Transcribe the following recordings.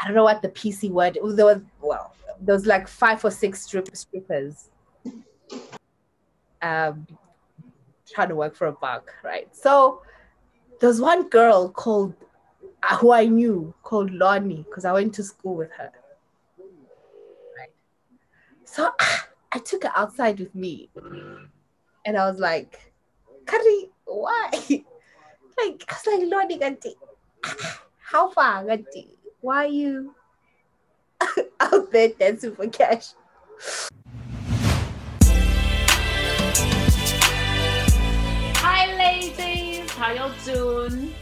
I don't know what the PC word. There was well, there was like five or six strip strippers. Um, trying to work for a buck, right? So there was one girl called uh, who I knew called Lonnie because I went to school with her. Right. So I took her outside with me, and I was like, "Kari, why?" like I was like, "Lonnie, ganti, how far, ganti? Why are you out there dancing for cash?" Hi, ladies. How y'all doing?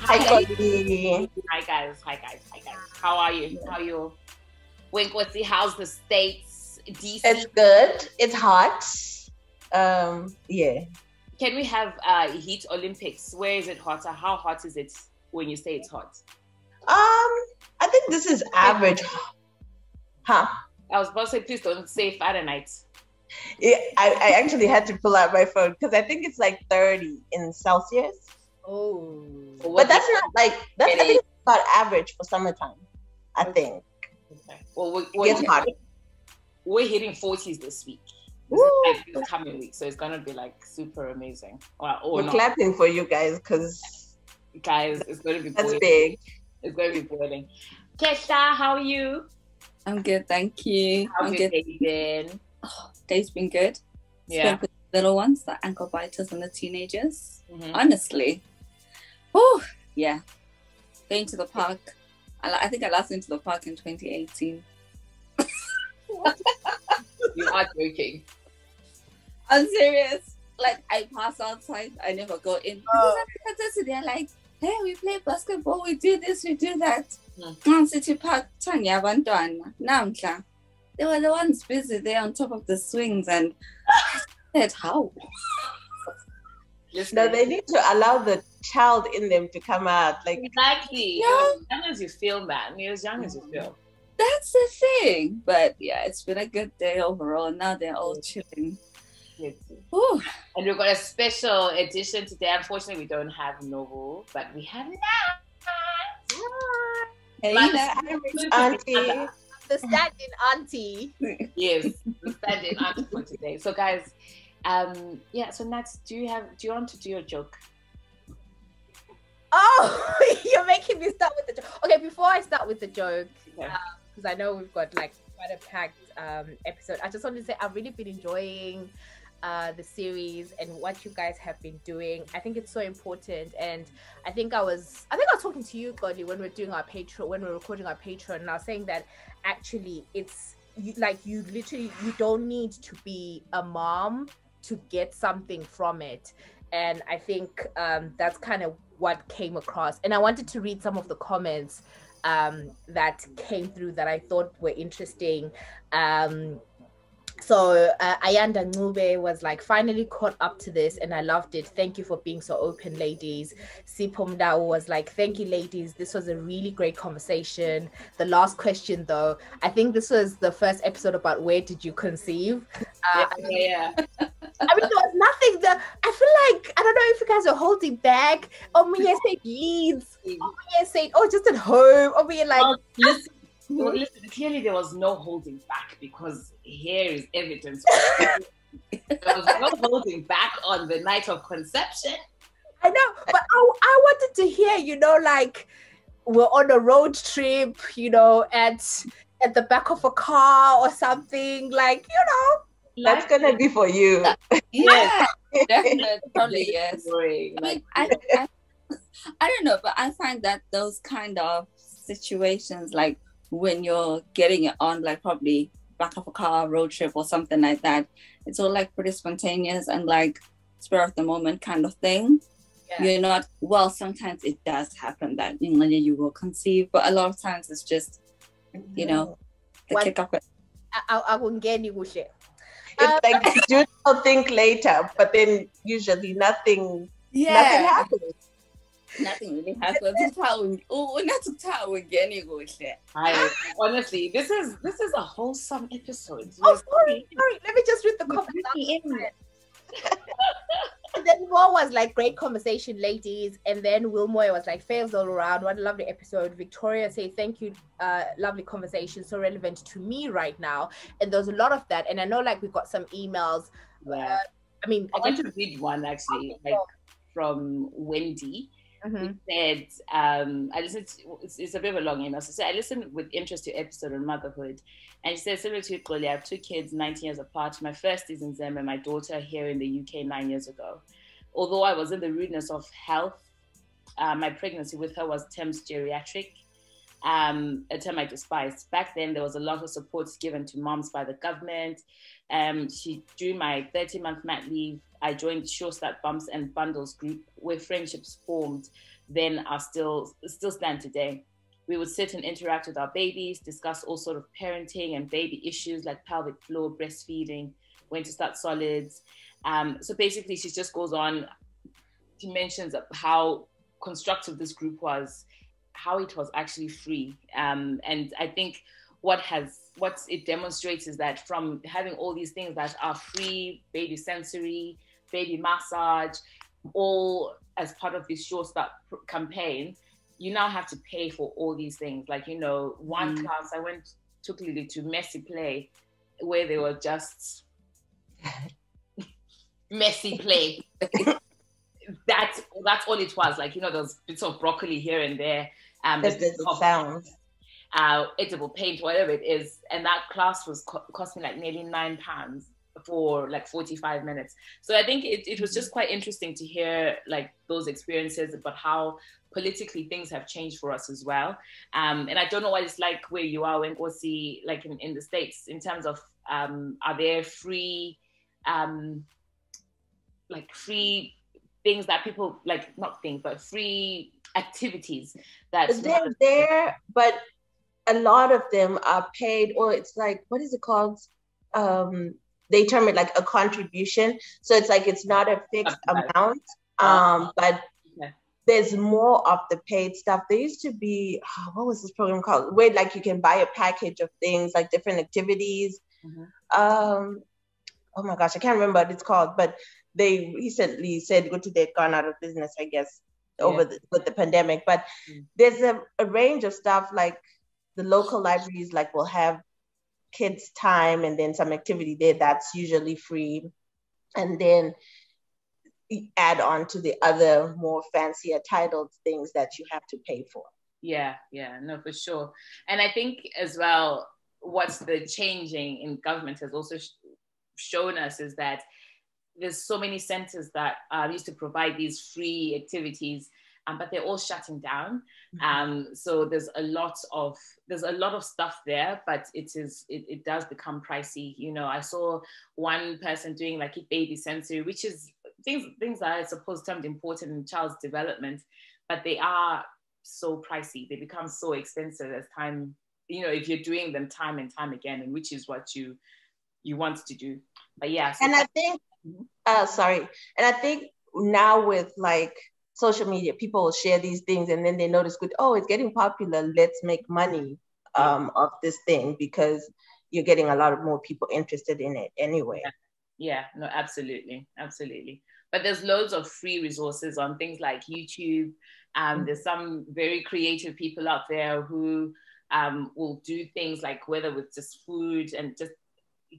Hi. Hi, guys. Hi, guys. Hi, guys. How are you? How are you? Wenkosi, how's the states? DC? It's good. It's hot. Um, yeah. Can we have uh, Heat Olympics? Where is it hotter? How hot is it when you say it's hot? Um, I think this is average. Huh? I was about to say, please don't say Fahrenheit. Yeah, I, I actually had to pull out my phone because I think it's like 30 in Celsius. Oh, So But that's not like that's I think about average for summertime. I think. Okay. Well, we're, hot. we're hitting 40s this week. This Woo! is like this coming week, so it's gonna be like super amazing. Well, or We're not, clapping for you guys because guys. It's gonna be that's big. It's be boiling. Khetla, how are you? I'm good, thank you. How's I'm your good. day been? Day's been good. Yeah. With the little ones, the ankle biters and the teenagers. Mhm. Honestly. Oh, yeah. Going to the park. I, I think I last went to the park in 2018. You are joking. I'm serious. Like, I pass outside, I never go in. Oh. Because they're like, hey, we play basketball, we do this, we do that. Hmm. Mm. City Park, Tanya Bantwana, Namkla. They were the ones busy there on top of the swings, and I said, how? Listen, No, they need to allow the child in them to come out. Like exactly. Yeah. As young as you feel, man. You're as young as you feel. That's the thing. But yeah, it's been a good day overall. Now they're all chilling. Ooh, And we've got a special edition today. Unfortunately, we don't have Nobu, but we have Nat. hey, auntie. the standing auntie. Yes, the standing answer for today. So, guys, um, yeah. So, Nat, do you have? Do you want to do your joke? Oh, you're making me start with the joke. Okay, before I start with the joke, Okay. because I know we've got like quite a packed um, episode, I just wanted to say I've really been enjoying uh, the series and what you guys have been doing. I think it's so important, and I think I was, I think I was talking to you, Godly, when we are doing our Patreon, when we are recording our Patreon, and I was saying that actually it's you, like you literally you don't need to be a mom to get something from it. And i think um, that's kind of what came across. And i wanted to read some of the comments um, that came through that i thought were interesting. Um, so uh, Ayanda Ngube was like finally caught up to this and I loved it. Thank you for being so open, ladies. Sipom Dao was like, thank you, ladies. This was a really great conversation. The last question though, I think this was the first episode about where did you conceive? Uh, yeah, yeah. I mean, there was nothing that I feel like I don't know if you guys are holding back. Or me said Leeds. Or me said, oh, just at home. Or me like, Well, listen, well, listen, clearly there was no holding back because here is evidence. there was no holding back on the night of conception. I know, but I, I wanted to hear, you know, like we're on a road trip, you know, at at the back of a car or something, like you know. That's gonna be for you. yeah, definitely, probably yes. I like, mean, I, I, I don't know, but I find that those kind of situations, like when you're getting it on, like probably back of a car, road trip, or something like that, it's all like pretty spontaneous and like spur of the moment kind of thing. Yeah. You're not well. Sometimes it does happen that you know you will conceive, but a lot of times it's just you know mm-hmm. the What- kick up. I, I, I won't get any bullshit. It's um, like you do not think later, but then usually nothing nothing happens. Nothing really happens. It's how we- oh, not to how we get any good shit. I, honestly, this is this is a wholesome episode. Oh, sorry, sorry. Let me just read the comments. Really in. and then Mo was like, great conversation, ladies. And then Wilmoy was like, fails all around. What a lovely episode. Victoria say, thank you. Uh, lovely conversation. So relevant to me right now. And there's a lot of that. And I know like we got some emails. Yeah. Uh, I mean, I want to read one actually, like from Wendy. Mm-hmm. said, um, I listened to, it's, a bit of a long email. So, so I listened with interest to episode on motherhood. And she said, similar to Xoli, I have two kids, 19 years apart. My first is in and my daughter here in the UK nine years ago. Although I was in the rudeness of health, uh, my pregnancy with her was termed geriatric, um, a term I despised. Back then, there was a lot of support given to moms by the government. Um, she, during my 30 month mat leave, I joined Sure Start Bumps and Bundles group where friendships formed then are still still stand today. We would sit and interact with our babies, discuss all sort of parenting and baby issues like pelvic floor, breastfeeding, when to start solids. Um, so basically, she just goes on. She mentions how constructive this group was, how it was actually free, um, and I think what has what it demonstrates is that from having all these things that are free, baby sensory, baby massage, all as part of this Sure Start campaign, you now have to pay for all these things. Like, you know, one mm. class I went, took Lily to Messy Play, where they were just messy play. that's that's all it was. Like, you know, those bits of broccoli here and there. Um, there's the sounds. Uh, edible paint, whatever it is, and that class was co- cost me like nearly nine pounds for like 45 minutes. So I think it, it was just quite interesting to hear like those experiences about how politically things have changed for us as well. Um, and I don't know what it's like where you are when see like in, in the States in terms of um, are there free um, like free things that people like not things but free activities that they're there but a lot of them are paid or it's like what is it called um they term it like a contribution. So it's like it's not a fixed amount, um, but there's more of the paid stuff. There used to be oh, what was this program called? Where like you can buy a package of things like different activities. Mm-hmm. Um, oh my gosh, I can't remember what it's called, but they recently said go to they'd gone out of business, I guess, over yeah. the, with the pandemic. But mm. there's a, a range of stuff like the local libraries like will have kids time and then some activity there that's usually free and then add on to the other more fancier titled things that you have to pay for yeah yeah no for sure and i think as well what's the changing in government has also sh- shown us is that there's so many centers that uh, used to provide these free activities um, but they're all shutting down. Mm-hmm. Um, so there's a lot of there's a lot of stuff there, but it is it, it does become pricey. You know, I saw one person doing like a baby sensory, which is things things that I suppose termed important in child's development, but they are so pricey. They become so expensive as time. You know, if you're doing them time and time again, and which is what you you want to do. But yeah. So and I think. Uh, sorry, and I think now with like social media, people will share these things and then they notice, good, oh, it's getting popular. Let's make money um, of this thing because you're getting a lot of more people interested in it anyway. Yeah. yeah, no, absolutely, absolutely. But there's loads of free resources on things like YouTube. Um, mm-hmm. There's some very creative people out there who um, will do things like whether with just food and just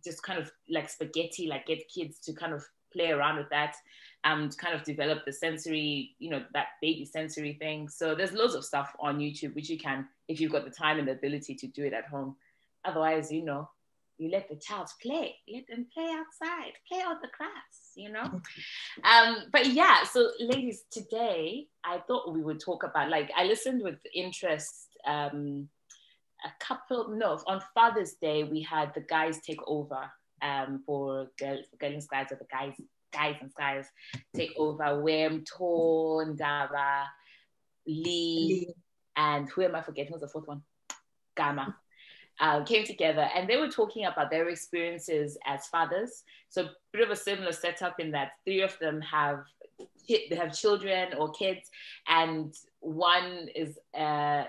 just kind of like spaghetti, like get kids to kind of play around with that and kind of develop the sensory, you know, that baby sensory thing. So there's loads of stuff on YouTube which you can, if you've got the time and the ability to do it at home. Otherwise, you know, you let the child play, let them play outside, play on the crafts, you know. um, but yeah, so ladies, today I thought we would talk about like I listened with interest. Um, a couple no on Father's Day we had the guys take over um, for girls, Girl in Skies or the guys guys and skies take over. Wem, Torn, Dara, Lee, Lee, and who am I forgetting? Who's the fourth one? Gamma. Uh, came together and they were talking about their experiences as fathers. So, a bit of a similar setup in that three of them have they have children or kids, and one is uh,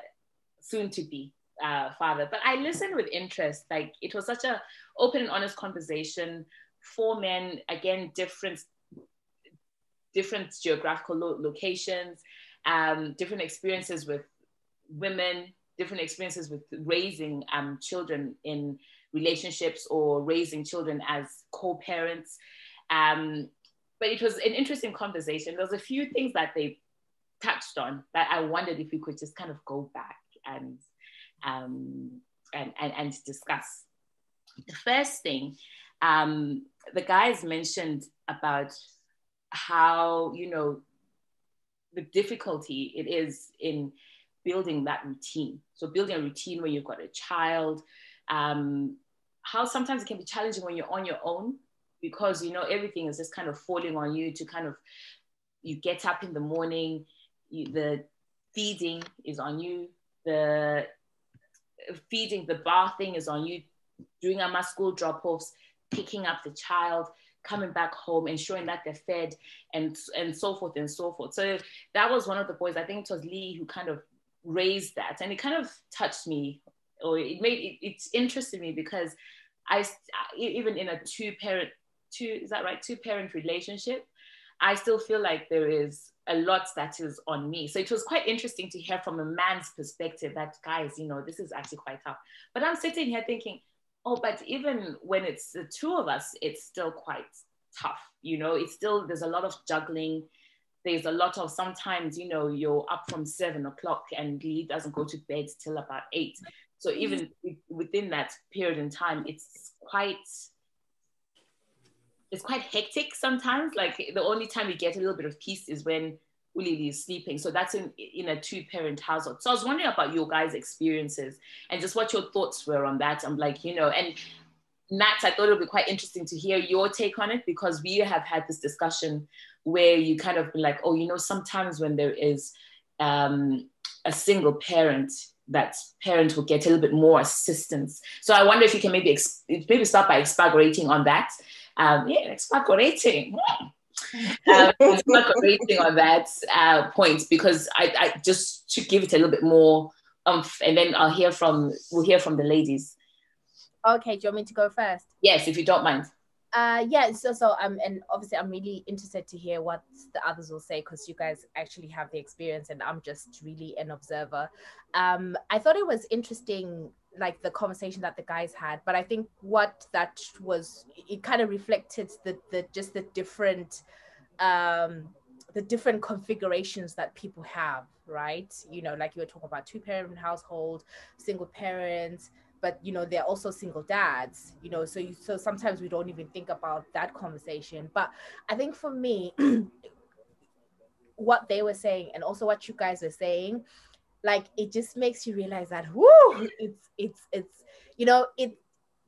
soon to be uh, father. But I listened with interest. Like it was such a open and honest conversation four men, again, different different geographical lo- locations, um, different experiences with women, different experiences with raising um, children in relationships or raising children as co-parents. Um, but it was an interesting conversation. There was a few things that they touched on that I wondered if we could just kind of go back and um, and, and, and discuss. The first thing, um, the guys mentioned about how you know the difficulty it is in building that routine. So building a routine when you've got a child, um, how sometimes it can be challenging when you're on your own because you know everything is just kind of falling on you to kind of you get up in the morning, you, the feeding is on you, the feeding, the bathing is on you, doing my school drop-offs, picking up the child, coming back home, ensuring that they're fed, and and so forth and so forth. So that was one of the boys. I think it was Lee who kind of raised that, and it kind of touched me, or it made it, it interested me because I even in a two parent two is that right two parent relationship, I still feel like there is a lot that is on me. So it was quite interesting to hear from a man's perspective that guys, you know, this is actually quite tough. But I'm sitting here thinking, oh, but even when it's the two of us, it's still quite tough. You know, it's still, there's a lot of juggling. There's a lot of sometimes, you know, you're up from seven o'clock and Lee doesn't go to bed till about eight. So even mm. within that period in time, it's quite it's quite hectic sometimes. Like the only time we get a little bit of peace is when Ulili is sleeping. So that's in, in a two parent household. So I was wondering about your guys' experiences and just what your thoughts were on that. I'm like, you know, and Nat, I thought it would be quite interesting to hear your take on it because we have had this discussion where you kind of like, oh, you know, sometimes when there is um, a single parent, that parent will get a little bit more assistance. So I wonder if you can maybe maybe start by explorating on that. Um, yeah, explorating. um, explorating on that uh, point because I, I just to give it a little bit more umph, and then I'll hear from we'll hear from the ladies. Okay, do you want me to go first? Yes, if you don't mind. Uh, yeah, so so um, and obviously I'm really interested to hear what the others will say because you guys actually have the experience and I'm just really an observer. Um, I thought it was interesting, like the conversation that the guys had, but I think what that was, it kind of reflected the the just the different, um, the different configurations that people have, right? You know, like you were talking about two parent household, single parents but you know they're also single dads you know so you, so sometimes we don't even think about that conversation but i think for me what they were saying and also what you guys are saying like it just makes you realize that whoo it's it's it's you know it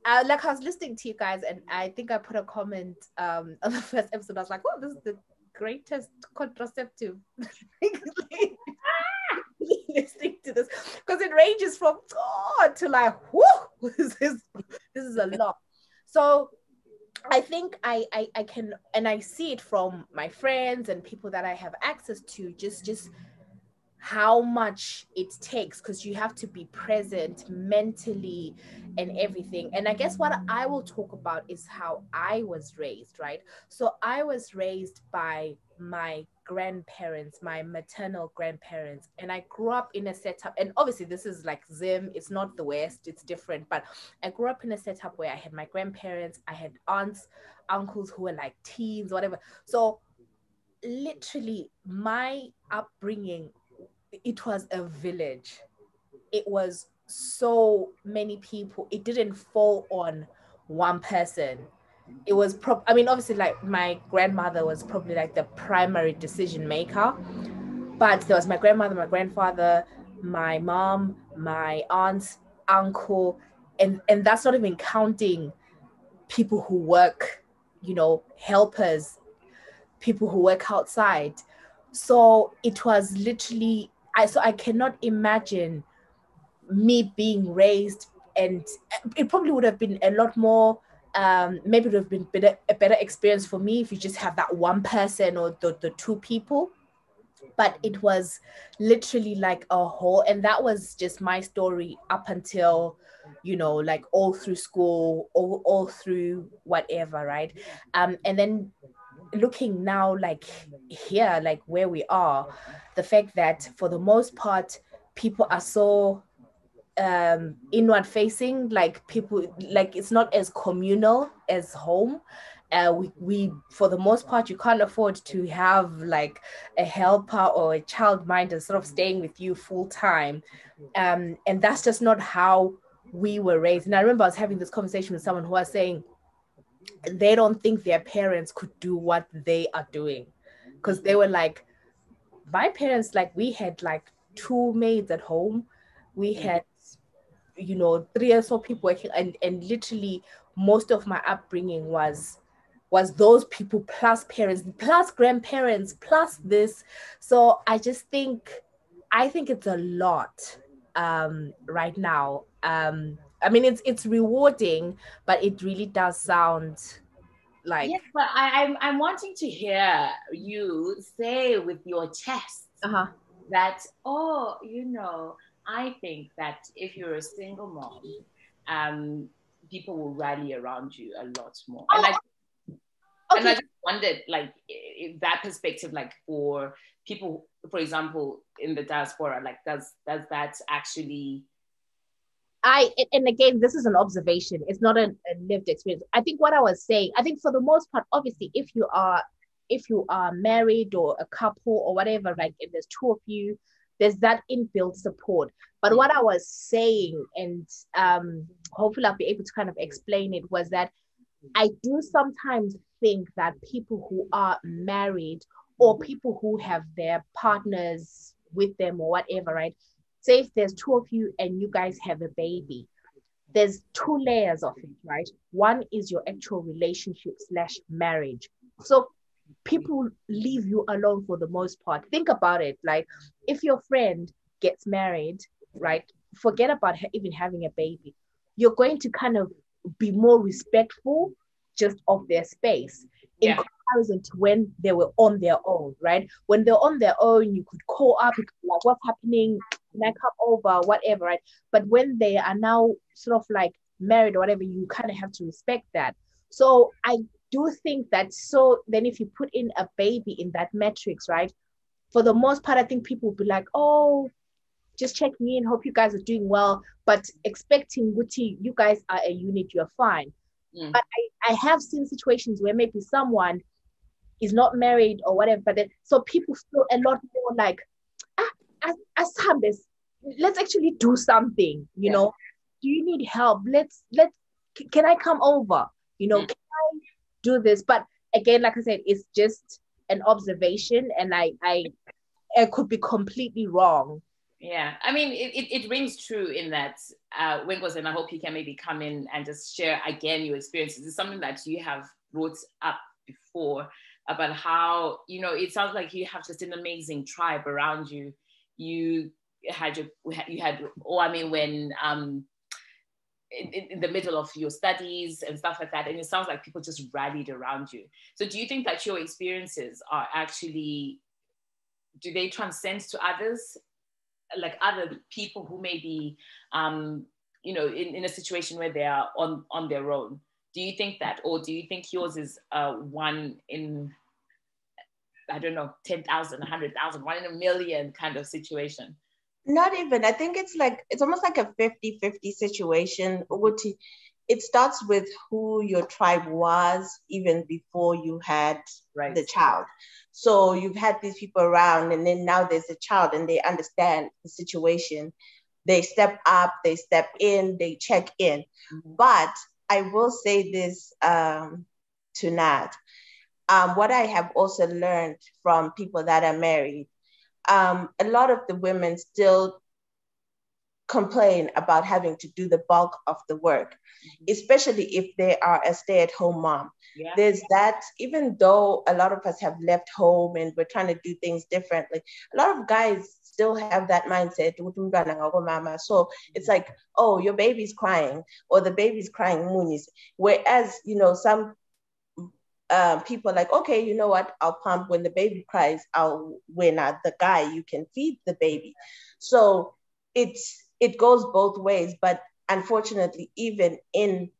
uh, like I was listening to you guys, and I think I put a comment um, on the first episode. I was like, "Oh, this is the greatest contraceptive." listening to this because it ranges from God to like, whoo, this is this is a lot. So I think I, I I can and I see it from my friends and people that I have access to just just how much it takes because you have to be present mentally and everything. And I guess what I will talk about is how I was raised, right? So I was raised by my grandparents, my maternal grandparents, and I grew up in a setup. And obviously, this is like Zim, it's not the West, it's different. But I grew up in a setup where I had my grandparents, I had aunts, uncles who were like teens, whatever. So, literally, my upbringing it was a village. It was so many people. It didn't fall on one person. It was pro- I mean, obviously, like my grandmother was probably like the primary decision maker, but there was my grandmother, my grandfather, my mom, my aunt, uncle, and and that's not even counting people who work, you know, helpers, people who work outside. So it was literally I so I cannot imagine me being raised and it probably would have been a lot more um, maybe it would have been better, a better experience for me if you just have that one person or the, the two people. But it was literally like a whole and that was just my story up until you know like all through school all, all through whatever right? Um and then looking now like here like where we are the fact that for the most part people are so um inward facing like people like it's not as communal as home. Uh, we, we for the most part you can't afford to have like a helper or a child minder sort of staying with you full time. Um, and that's just not how we were raised. And i remember i was having this conversation with someone who was saying they don't think their parents could do what they are doing. Because they were like my parents like we had like two maids at home. We mm. had you know three or so people working and and literally most of my upbringing was was those people plus parents plus grandparents plus this. So i just think i think it's a lot um, right now. Um, i mean it's it's rewarding but it really does sound like yes but I, i'm i'm wanting to hear you say with your chest uh-huh. that oh you know i think that if you're a single mom um people will rally around you a lot more oh, and I, Okay. And I just wondered, like, that perspective, like, for people, for example, in the diaspora, like, does does that actually? I and again, this is an observation. It's not a, lived experience. I think what I was saying. I think for the most part, obviously, if you are if you are married or a couple or whatever, like, if there's two of you, there's that inbuilt support. But what I was saying, and um, hopefully I'll be able to kind of explain it, was that I do sometimes think that people who are married or people who have their partners with them or whatever, right? Say if there's two of you and you guys have a baby, there's two layers of it, right? One is your actual relationship slash marriage. So people leave you alone for the most part. Think about it. Like if your friend gets married, right? Forget about even having a baby. You're going to kind of be more respectful just of their space in yeah. comparison to when they were on their own, right? When they're on their own, you could call up, like, what's happening? Can I come over? Whatever, right? But when they are now sort of like married or whatever, you kind of have to respect that. So I do think that so then if you put in a baby in that matrix, right? For the most part, I think people will be like, oh, just checking in, hope you guys are doing well, but expecting Gucci, you guys are a unit, you're fine. Mm. But I, I have seen situations where maybe someone is not married or whatever, but then, so people feel a lot more like, as, as Hambes, let's actually do something, you yeah. know. Do you need help? Let's let's can I come over? You know, mm. can I do this? But again, like I said, it's just an observation and I I it could be completely wrong. Yeah, I mean, it, it, it, rings true in that uh, Wenkosi, and I hope you can maybe come in and just share again your experiences. It's something that you have brought up before about how, you know, it sounds like you have just an amazing tribe around you. You had your, you had, oh, I mean, when, um, in, in, the middle of your studies and stuff like that. And it sounds like people just rallied around you. So do you think that your experiences are actually, do they transcend to others like other people who may be um, you know in, in a situation where they are on on their own do you think that or do you think yours is uh, one in i don't know 10,000 100,000 one in a million kind of situation not even i think it's like it's almost like a 50 50 situation it starts with who your tribe was even before you had right. the child. So you've had these people around, and then now there's a child, and they understand the situation. They step up, they step in, they check in. Mm-hmm. But I will say this um, to Nat. Um, what I have also learned from people that are married, um, a lot of the women still complain about having to do the bulk of the work, mm-hmm. especially if they are a stay at home mom. Yeah. There's that, even though a lot of us have left home and we're trying to do things differently, a lot of guys still have that mindset. So it's like, oh, your baby's crying or the baby's crying moonies. Whereas, you know, some um, people like, okay, you know what? I'll pump when the baby cries. I'll when uh, the guy you can feed the baby. So it's it goes both ways. But unfortunately, even in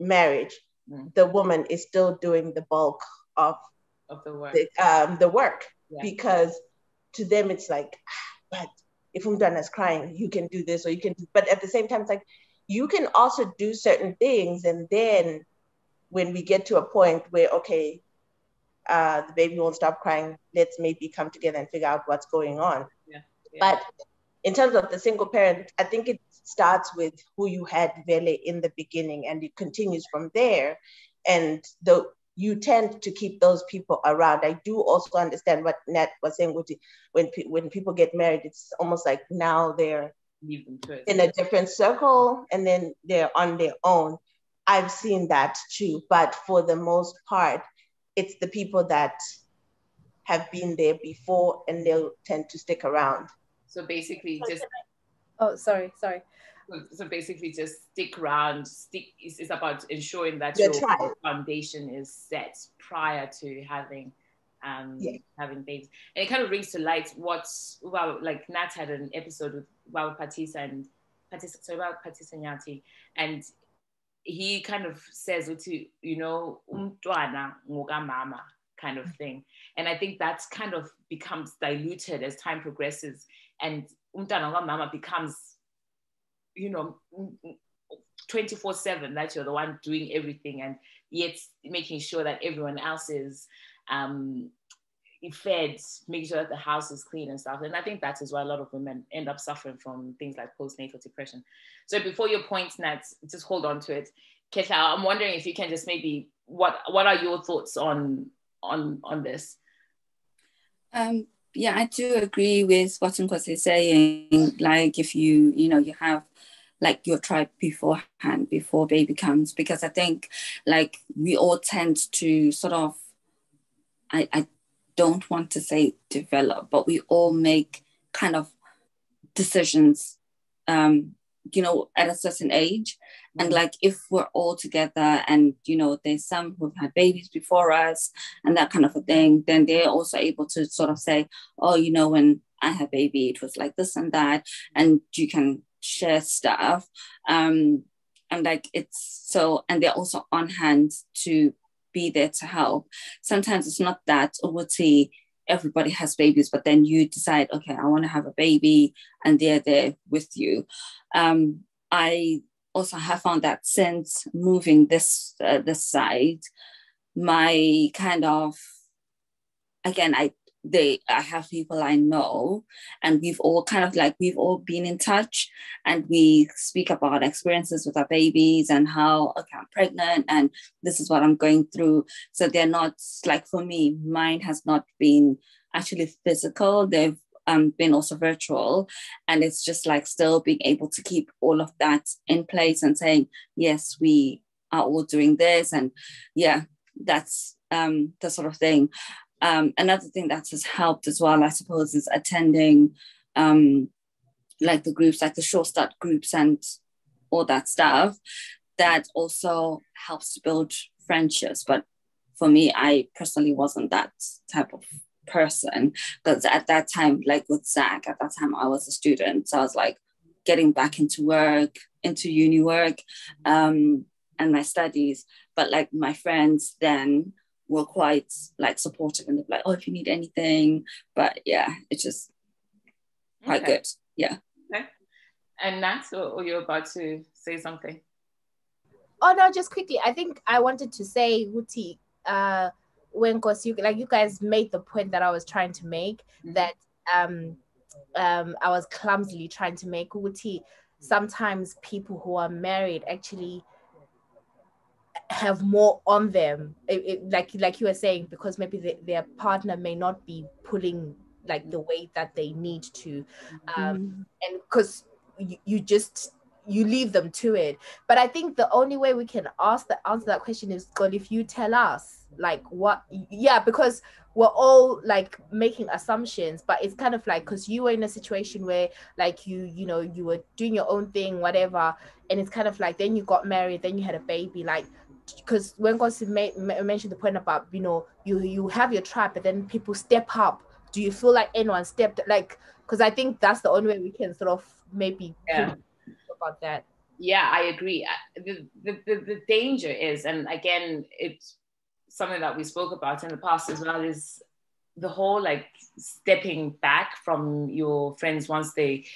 marriage, mm. the woman is still doing the bulk of of the work. The, um, the work yeah. because to them it's like, ah, but if Umdana's crying, you can do this or you can. Do, but at the same time, it's like you can also do certain things, and then when we get to a point where okay, uh, the baby won't stop crying, let's maybe come together and figure out what's going on. Yeah. yeah. But in terms of the single parent, I think it starts with who you had really in the beginning, and it continues from there. And the you tend to keep those people around. I do also understand what Nat was saying. When when people get married, it's almost like now they're in a different circle, and then they're on their own. I've seen that too, but for the most part, it's the people that have been there before, and they'll tend to stick around. So basically, just oh, sorry, sorry. So basically just stick around stick is, is about ensuring that your foundation is set prior to having um yeah. having babies. And it kind of brings to light what's well like nat had an episode with wow patisa and patisa sorry about patisa nyati. And he kind of says you know umntwana mama kind of thing. And i think that kind of becomes diluted as time progresses and umntwana mama becomes you know 24 7 that you're the one doing everything and yet making sure that everyone else is um, fed make sure that the house is clean and stuff. And i think that is why a lot of women end up suffering from things like postnatal depression. So before your point, nat just hold on to it. Khetla, i'm wondering if you can just maybe what what are your thoughts on on on this? Um yeah i do agree with what Nkosi is saying. Like if you you know you have like your tribe beforehand before baby comes because i think like we all tend to sort of i i don't want to say develop but we all make kind of decisions um you know at a certain age. And like if we're all together and you know there's some who've had babies before us and that kind of a thing then they're also able to sort of say oh you know when i had baby it was like this and that and you can share stuff. Um and like it's so and they're also on hand to be there to help. Sometimes it's not that obviously everybody has babies but then you decide okay i want to have a baby and they're there with you. Um i also have found that since moving this uh, this side my kind of again i they I have people I know and we've all kind of like we've all been in touch and we speak about experiences with our babies and how okay I'm pregnant and this is what I'm going through. So they're not like for me mine has not been actually physical. They've um, been also virtual. And it's just like still being able to keep all of that in place and saying yes we are all doing this. And yeah that's um, the sort of thing um, another thing that has helped as well, I suppose, is attending um, like the groups, like the Sure Start groups and all that stuff. That also helps to build friendships. But for me, I personally wasn't that type of person because at that time, like with Zach, at that time I was a student, so I was like getting back into work, into uni work, um, and my studies. But like my friends then were quite like supportive and they're like, oh, if you need anything. But yeah, it's just quite okay. good. Yeah. Okay. And Nat, or, you're about to say something? Oh no, just quickly. I think I wanted to say, Wuti, uh, when cause you like you guys made the point that I was trying to make mm-hmm. that um um I was clumsily trying to make Wuti. Sometimes people who are married actually have more on them it, it, like like you were saying because maybe the, their partner may not be pulling like the weight that they need to um mm. and because you, you just you leave them to it but i think the only way we can ask the answer that question is god if you tell us like what yeah because we're all like making assumptions but it's kind of like because you were in a situation where like you you know you were doing your own thing whatever and it's kind of like then you got married then you had a baby like because when God mentioned the point about you know you you have your tribe, but then people step up. Do you feel like anyone stepped like? Because I think that's the only way we can sort of maybe yeah. about that. Yeah, I agree. The, the, the, the danger is, and again, it's something that we spoke about in the past as well, is the whole like stepping back from your friends once they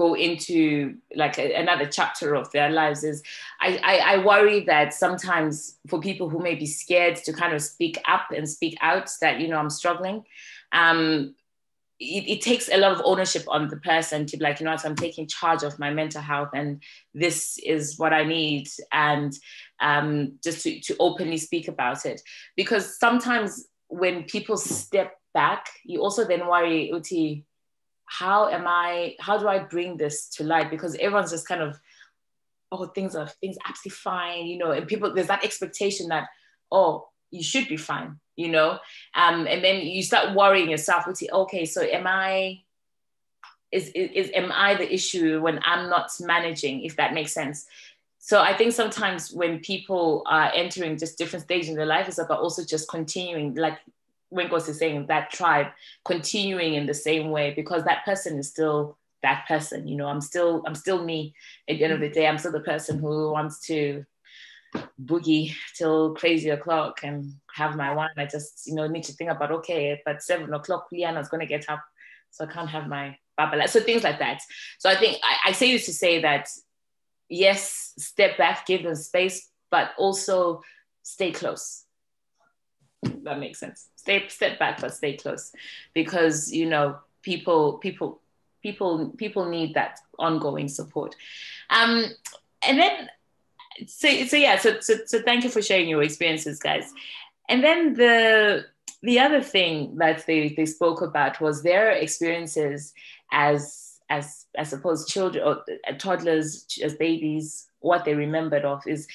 go into like a, another chapter of their lives is I, I, I worry that sometimes for people who may be scared to kind of speak up and speak out that you know i'm struggling um it, it, takes a lot of ownership on the person to be like, you know what, I'm taking charge of my mental health and this is what I need. And um, just to, to openly speak about it. Because sometimes when people step back, you also then worry, how am I, how do I bring this to light? Because everyone's just kind of, oh, things are things absolutely fine, you know, and people there's that expectation that, oh, you should be fine, you know. Um, and then you start worrying yourself, okay, so am I is, is, is am I the issue when I'm not managing, if that makes sense? So I think sometimes when people are entering just different stages in their life, it's about also just continuing, like Wenkosi is saying, that tribe, continuing in the same way because that person is still that person. You know, I'm still I'm still me. At the end of the day, I'm still the person who wants to boogie till crazy o'clock and have my wine. I just, you know, need to think about okay, but seven o'clock, Liana's gonna get up, so I can't have my babala. So things like that. So I think I, I say this to say that yes, step back, give them space, but also stay close. That makes sense. Stay step back, but stay close, because you know people people people people need that ongoing support. Um, and then so so yeah, so, so so thank you for sharing your experiences, guys. And then the the other thing that they, they spoke about was their experiences as as I suppose children or uh, toddlers as babies, what they remembered of is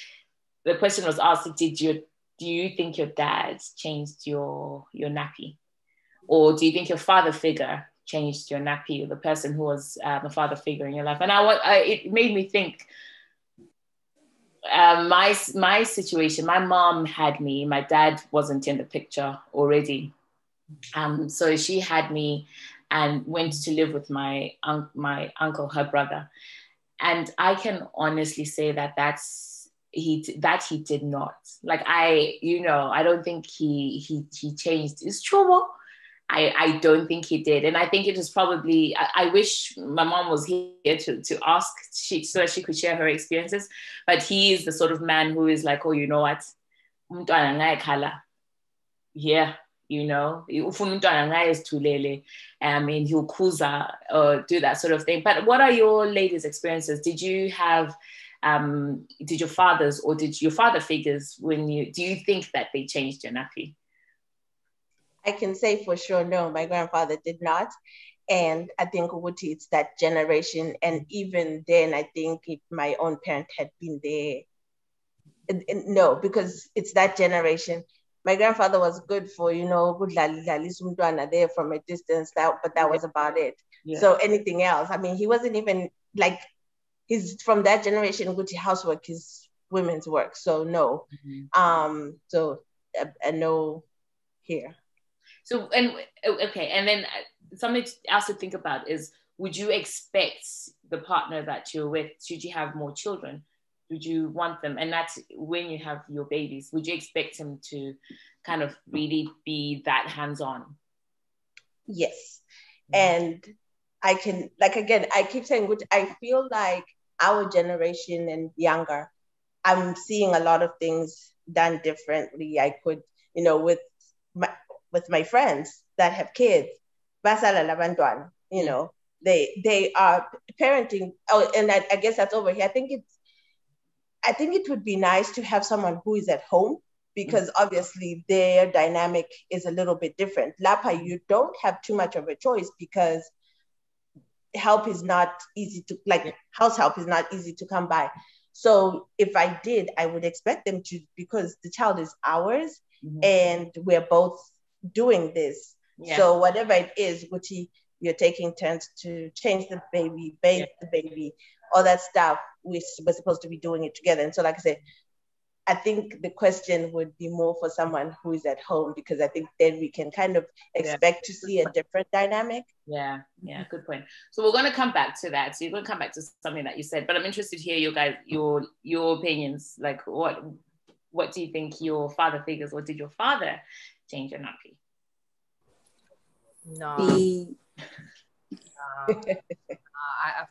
the question was asked, did you do you think your dad changed your your nappy? Or do you think your father figure changed your nappy or the person who was um, a father figure in your life? And I, I it made me think um, my my situation. My mom had me. My dad wasn't in the picture already, um, so she had me, and went to live with my my uncle, her brother, and I can honestly say that that's he that he did not like I you know I don't think he he he changed his trouble. I, I don't think he did. And I think it was probably, I, I, wish my mom was here to, to ask she, so that she could share her experiences. But he is the sort of man who is like, oh, you know what? Yeah, you know um and he'll khuza or do that sort of thing but what are your latest experiences did you have um did your fathers or did your father figures when you do you think that they changed your nappy? I can say for sure no my grandfather did not. And I think Wuti, it's that generation. And even then, I think if my own parent had been there, no, because it's that generation. My grandfather was good for you know good there from a distance that but that was about it. Yeah. so anything else i mean he wasn't even like he's from that generation good housework is women's work. So no. Mm-hmm. um so a, a, no here. So and okay. And then uh, something else to think about is would you expect the partner that you're with should you have more children would you want them? And that's when you have your babies. Would you expect them to kind of really be that hands-on? Yes. Mm-hmm. and i can like again i keep saying which i feel like our generation and younger i'm seeing a lot of things done differently. I could you know with my with my friends that have kids you know they they are parenting oh and I, I guess that's over here. I think it's I think it would be nice to have someone who is at home because mm-hmm. obviously their dynamic is a little bit different. Lapa, mm-hmm. you don't have too much of a choice because help is not easy to like house help is not easy to come by. So if I did, I would expect them to because the child is ours mm-hmm. and we're both doing this. Yeah. So whatever it is, which you're taking turns to change the baby, bathe yeah. the baby, all that stuff we're supposed to be doing it together. And so, like I said, I think the question would be more for someone who is at home because I think then we can kind of expect yeah. to see a different dynamic. Yeah, yeah, good point. So we're going to come back to that. So you're going to come back to something that you said, but I'm interested to hear your guys your your opinions. Like, what what do you think your father figures, or did your father change your nappy? No. no. I,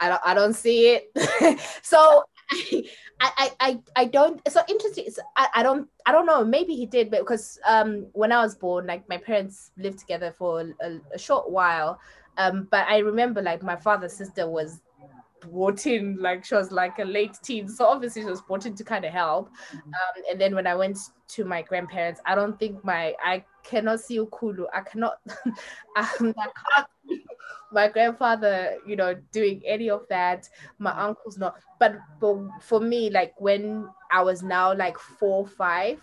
I don't I don't see it. so I, I, I I don't so interesting I, I don't I don't know maybe he did but because um when I was born like my parents lived together for a, a short while um but I remember like my father's sister was brought in like she was like a late teen so obviously she was brought in to kind of help um, and then when i went to my grandparents i don't think my i cannot see ukulu i cannot I, I can't my grandfather you know doing any of that my uncle's not but but for me like when i was now like four five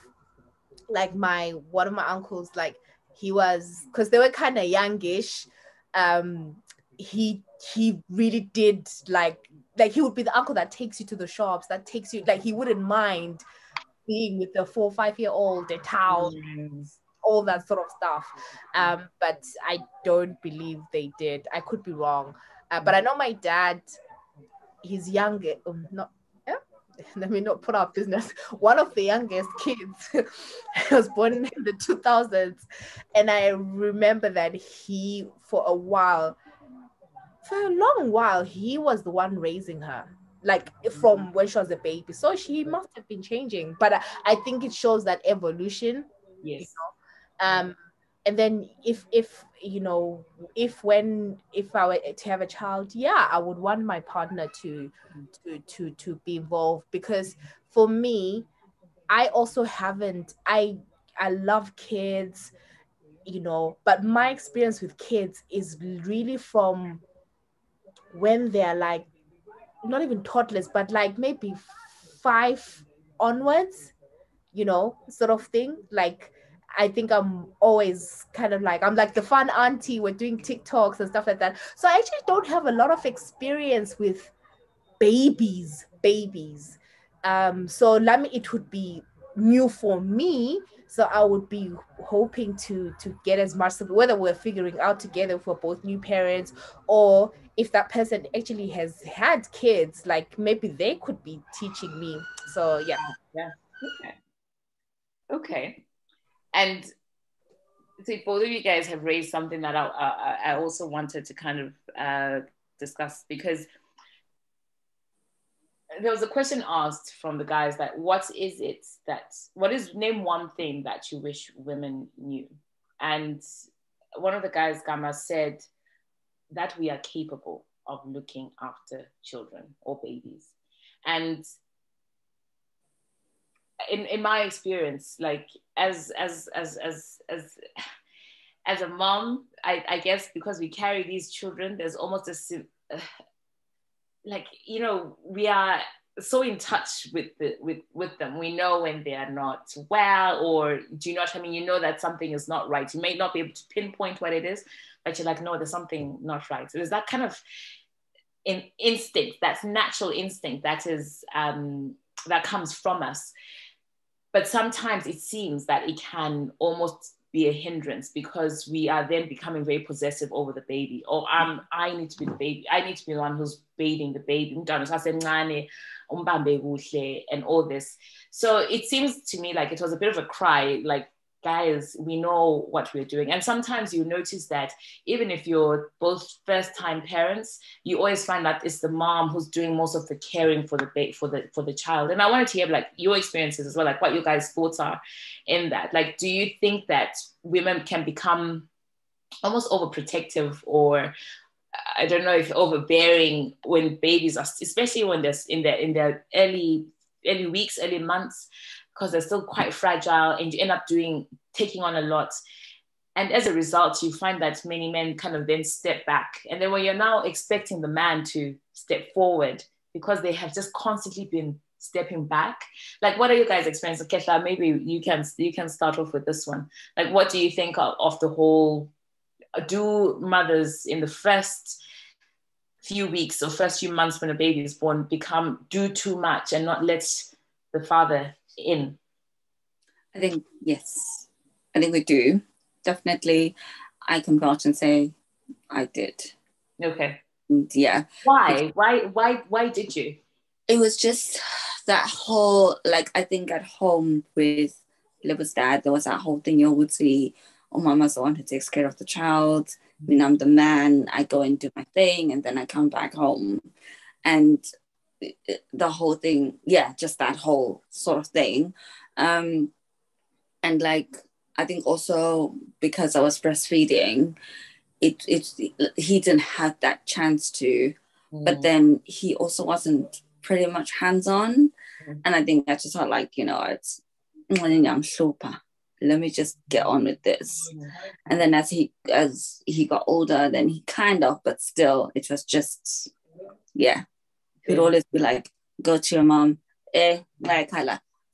like my one of my uncles like he was because they were kind of youngish um he he really did like like he would be the uncle that takes you to the shops that takes you like he wouldn't mind being with the four five year old the towels. All that sort of stuff um but i don't believe they did i could be wrong uh, but i know my dad he's younger um, not let me not put out business one of the youngest kids was born in the 2000s and i remember that he for a while for a long while, he was the one raising her, like from when she was a baby. So she must have been changing. But I, I think it shows that evolution. Yes. You know? Um, and then if if you know if when if I were to have a child, yeah, I would want my partner to to to to be involved because for me, I also haven't. I I love kids you know but my experience with kids is really from when they're like not even toddlers, but like maybe five onwards, you know, sort of thing. Like I think I'm always kind of like I'm like the fun auntie. We're doing TikToks and stuff like that. So I actually don't have a lot of experience with babies, babies. Um, so let me it would be new for me so I would be hoping to to get as much whether we're figuring out together for both new parents or if that person actually has had kids, like maybe they could be teaching me. So yeah. Yeah. Okay. Okay. And so both of you guys have raised something that I, I, I also wanted to kind of uh, discuss because there was a question asked from the guys that what is it that what is name one thing that you wish women knew? And one of the guys gama said that we are capable of looking after children or babies. And in, in my experience like as as as as as as a mom I, I guess because we carry these children there's almost a like you know we are so in touch with the with with them. We know when they are not well or do you know what i mean? You know that something is not right. You may not be able to pinpoint what it is but you're like no there's something not right. So there's that kind of in instinct that's natural instinct that is um that comes from us but sometimes it seems that it can almost be a hindrance because we are then becoming very possessive over the baby. Or um, I need to be the baby. I need to be the one who's bathing the baby. And all this. So it seems to me like it was a bit of a cry, like guys, we know what we're doing. And sometimes you notice that even if you're both first time parents, you always find that it's the mom who's doing most of the caring for the for the for the child. And I wanted to hear like your experiences as well, like what your guys' thoughts are in that. Like, do you think that women can become almost overprotective or I don't know if overbearing when babies are, especially when they're in their in their early early weeks, early months, because they're still quite fragile and you end up doing taking on a lot. And as a result you find that many men kind of then step back. And then when you're now expecting the man to step forward because they have just constantly been stepping back like what are you guys experiencing Khetla, maybe you can you can start off with this one. Like what do you think of, of the whole do mothers in the first few weeks or first few months when a baby is born become do too much and not let the father in? I think yes. I think we do. Definitely I can vouch and say I did. Okay. And yeah. Why? Why why why did you? It was just that whole like I think at home with Liver's dad, there was that whole thing you would see, oh mama's the one who takes care of the child. I mean I'm the man, I go and do my thing and then I come back home. And the whole thing, yeah, just that whole sort of thing. Um and like I think also because I was breastfeeding, it it he didn't have that chance to. Mm. But then he also wasn't pretty much hands on, mm. and I think I just felt like you know it's I'm super. Let me just get on with this. Mm. And then as he as he got older, then he kind of, but still, it was just yeah. He'd always be like, "Go to your mom." Eh, like,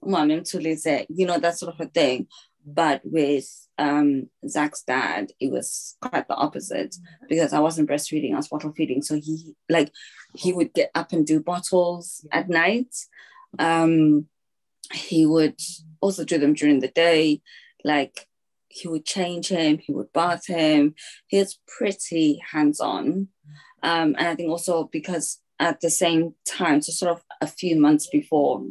mom, you know that sort of a thing. But with um, Zach's dad, it was quite the opposite because I wasn't breastfeeding, I was bottle feeding. So he like he would get up and do bottles at night. Um, he would also do them during the day. Like he would change him, he would bath him. He's pretty hands-on. Um, and I think also because at the same time, so sort of a few months before,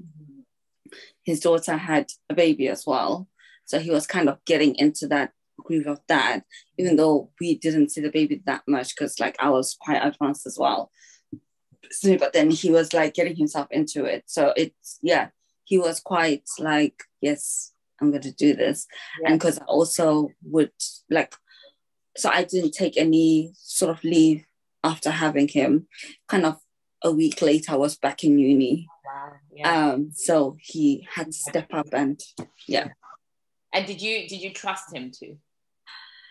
his daughter had a baby as well. So he was kind of getting into that groove of that, even though we didn't see the baby that much because like I was quite advanced as well. So, but then he was like getting himself into it. So it's yeah, he was quite like, yes, I'm gonna do this. Yeah. And because I also would like so I didn't take any sort of leave after having him. Kind of a week later I was back in uni. Wow. Yeah. Um, so he had to step up and yeah. And did you did you trust him to?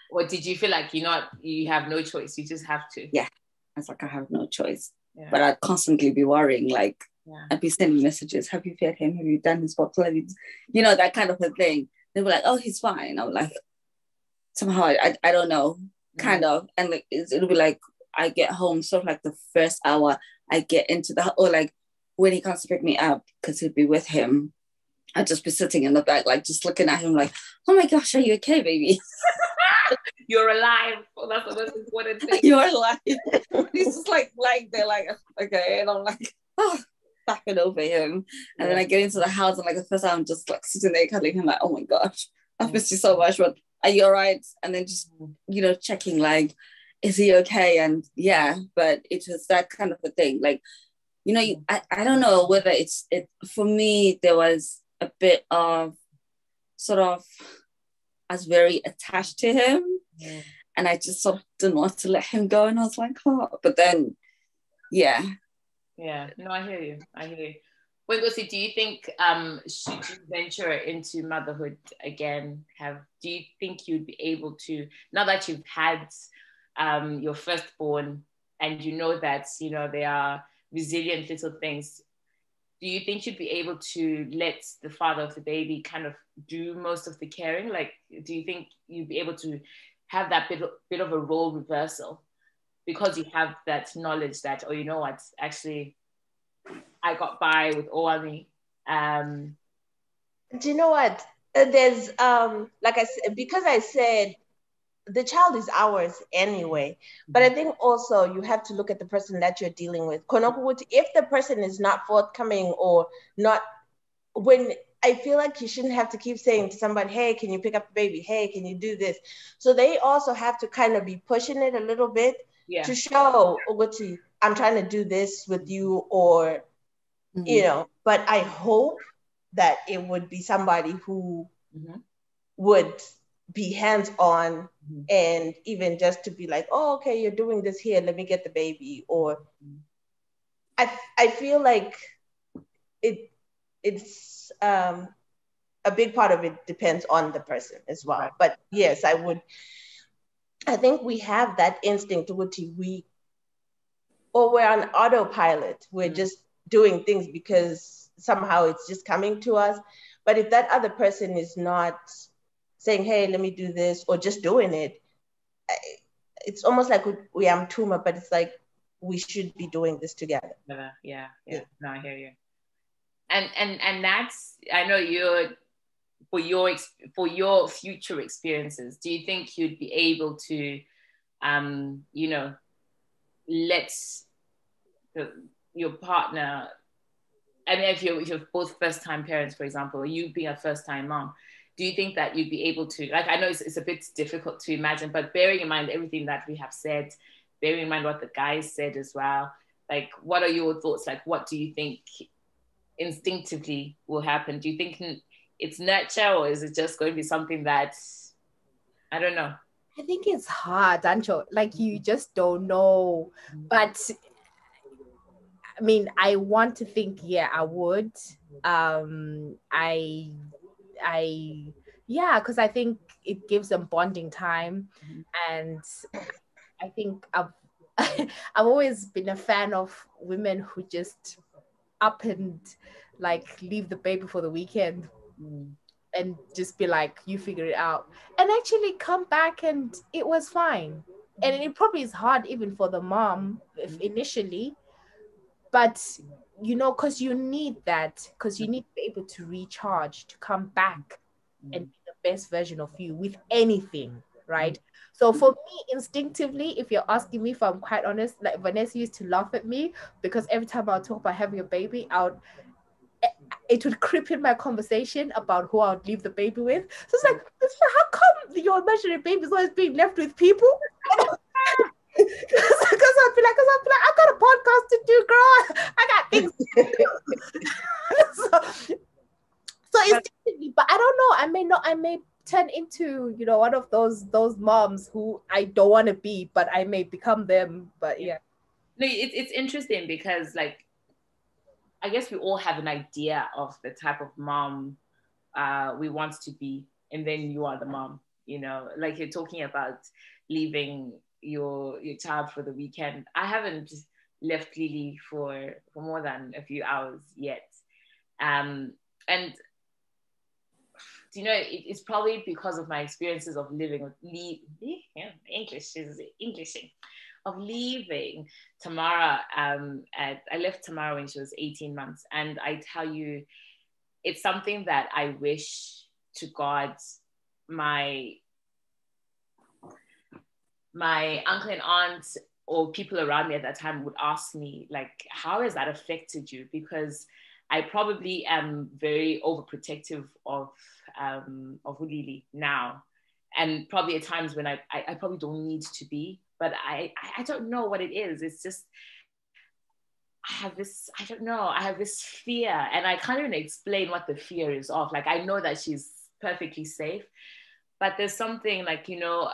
Or did you feel like you know you have no choice, you just have to? Yeah. I was like, I have no choice. Yeah. But I'd constantly be worrying, like yeah. I'd be sending messages, have you fed him? Have you done his bottle? You know, that kind of a thing. They were like, oh, he's fine. I'm like, somehow I, I, don't know, kind mm-hmm. of. And like it'll be like I get home, sort of like the first hour I get into the or like when he comes to pick me up, because he'd be with him, I'd just be sitting in the back, like just looking at him, like, oh my gosh, are you okay, baby? You're alive. Well, that's the most important thing. You're alive. He's just like like they're like, okay. And I'm like, oh, backing over him. And yeah. then I get into the house and like the first time I'm just like sitting there cuddling him, like, oh my gosh, I've missed you so much, but are you all right? And then just, mm. you know, checking like, is he okay? And yeah, but it was that kind of a thing. Like, you know, I, I don't know whether it's it for me, there was a bit of sort of I was very attached to him. Yeah. And I just sort of didn't want to let him go. And I was like, oh, but then, yeah. Yeah, no, I hear you. I hear you. Wenkosi, do you think um, should you venture into motherhood again? Have do you think you'd be able to now that you've had um, your firstborn and you know that you know they are resilient little things? do you think you'd be able to let the father of the baby kind of do most of the caring? Like, do you think you'd be able to have that bit of, bit of a role reversal because you have that knowledge that, oh, you know what, actually, I got by with Oami. Um, do you know what? Uh, there's um, like I said, because I said the child is ours anyway. But I think also you have to look at the person that you're dealing with. If the person is not forthcoming or not, when I feel like you shouldn't have to keep saying to somebody, hey, can you pick up the baby? Hey, can you do this? So they also have to kind of be pushing it a little bit yeah. to show Uguti, I'm trying to do this with you or, mm-hmm. you know, but I hope that it would be somebody who mm-hmm. would be hands on mm-hmm. and even just to be like, oh, okay, you're doing this here, let me get the baby. Or. I I feel like it it's um a big part of it depends on the person as well. Right. But yes, I would I think we have that instinct which we or we're on autopilot. We're mm-hmm. just doing things because somehow it's just coming to us. But if that other person is not saying, hey, let me do this, or just doing it. It's almost like we am Tuma, but it's like we should be doing this together. Yeah, yeah, yeah. No, I hear you. and and and that's I know you're for your for your future experiences. Do you think you'd be able to, um, you know, let the, your partner? I mean, if you're, if you're both first time parents, for example, or you being a first time mom, do you think that you'd be able to like i know it's, it's a bit difficult to imagine but bearing in mind everything that we have said bearing in mind what the guys said as well like what are your thoughts? Like what do you think instinctively will happen? Do you think it's nurture or is it just going to be something that i don't know. I think it's hard ancho. Like you just don't know. But i mean i want to think yeah i would. Um i I yeah, because I think it gives them bonding time, mm-hmm. and I think I've I've always been a fan of women who just up and like leave the baby for the weekend. Mm. And just be like, you figure it out, and actually come back, and it was fine. And it probably is hard even for the mom if mm-hmm. initially, but you know, because you need that, because you need to be able to recharge, to come back mm. and be the best version of you with anything, right? Mm. So for me, instinctively, if you're asking me if I'm quite honest, like Vanessa used to laugh at me because every time I talk about having a baby, I would eh, it would creep in my conversation about who I would leave the baby with. So it's like, how come your imaginary baby is always being left with people? I'd be like, because I'd be like, I got a podcast to do, girl. I got things so, so it's but I don't know. I may not, I may turn into, you know, one of those those moms who I don't want to be, but I may become them. But yeah. No, it's it's interesting because like I guess we all have an idea of the type of mom uh, we want to be, and then you are the mom. You know, like you're talking about leaving your your child for the weekend. I haven't left Lily for for more than a few hours yet, um, and do you know it, it's probably because of my experiences of living with leave, yeah, English is Englishing of leaving Tamara. Um, at, I left Tamara when she was 18 months, and I tell you, it's something that I wish to God my my uncle and aunt or people around me at that time would ask me like how has that affected you? Because i probably am very overprotective of um, of ulili now. And probably at times when I, I, I probably don't need to be but I, I don't know what it is. It's just I have this, I don't know, I have this fear, and I can't even explain what the fear is of. Like, I know that she's perfectly safe, but there's something like, you know,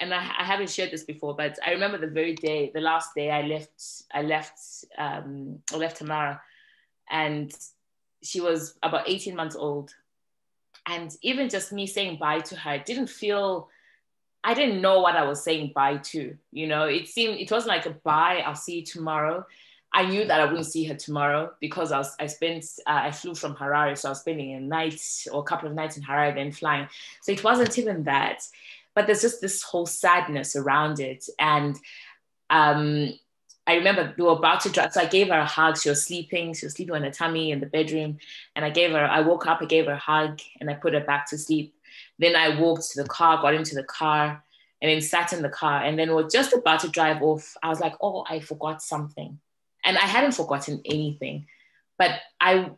and I, I, haven't shared this before, but I remember the very day, the last day I left, I left, um, I left Tamara, and she was about 18 months old. And even just me saying bye to her didn't feel, I didn't know what I was saying bye to. You know, it seemed, it wasn't like a bye, I'll see you tomorrow. I knew that I wouldn't see her tomorrow because I was, I spent, uh, I flew from Harare, so I was spending a night or a couple of nights in Harare, then flying. So it wasn't even that but there's just this whole sadness around it. And um, I remember we were about to drive, so I gave her a hug. She was sleeping. She was sleeping on her tummy in the bedroom, and I gave her. I woke up. I gave her a hug, and I put her back to sleep. Then I walked to the car, got into the car, and then sat in the car. And then we we're just about to drive off. I was like, "Oh, I forgot something," and I hadn't forgotten anything, but I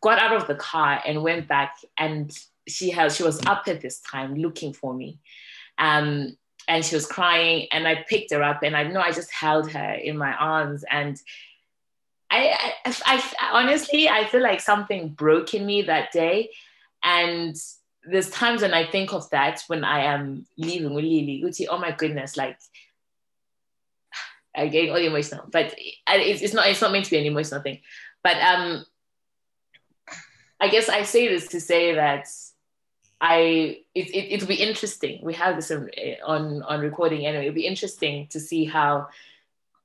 got out of the car and went back, and she has she was up at this time looking for me um, and she was crying, and I picked her up, and I know I just held her in my arms, and I, I, I, honestly, I feel like something broke in me that day, and there's times when I think of that when I am leaving with Lily, Uti, oh my goodness, like I'm getting all emotional, but it's, it's not it's not meant to be an emotional thing. But um, I guess I say this to say that I it, it it'll be interesting. We have this on on recording anyway. It'll be interesting to see how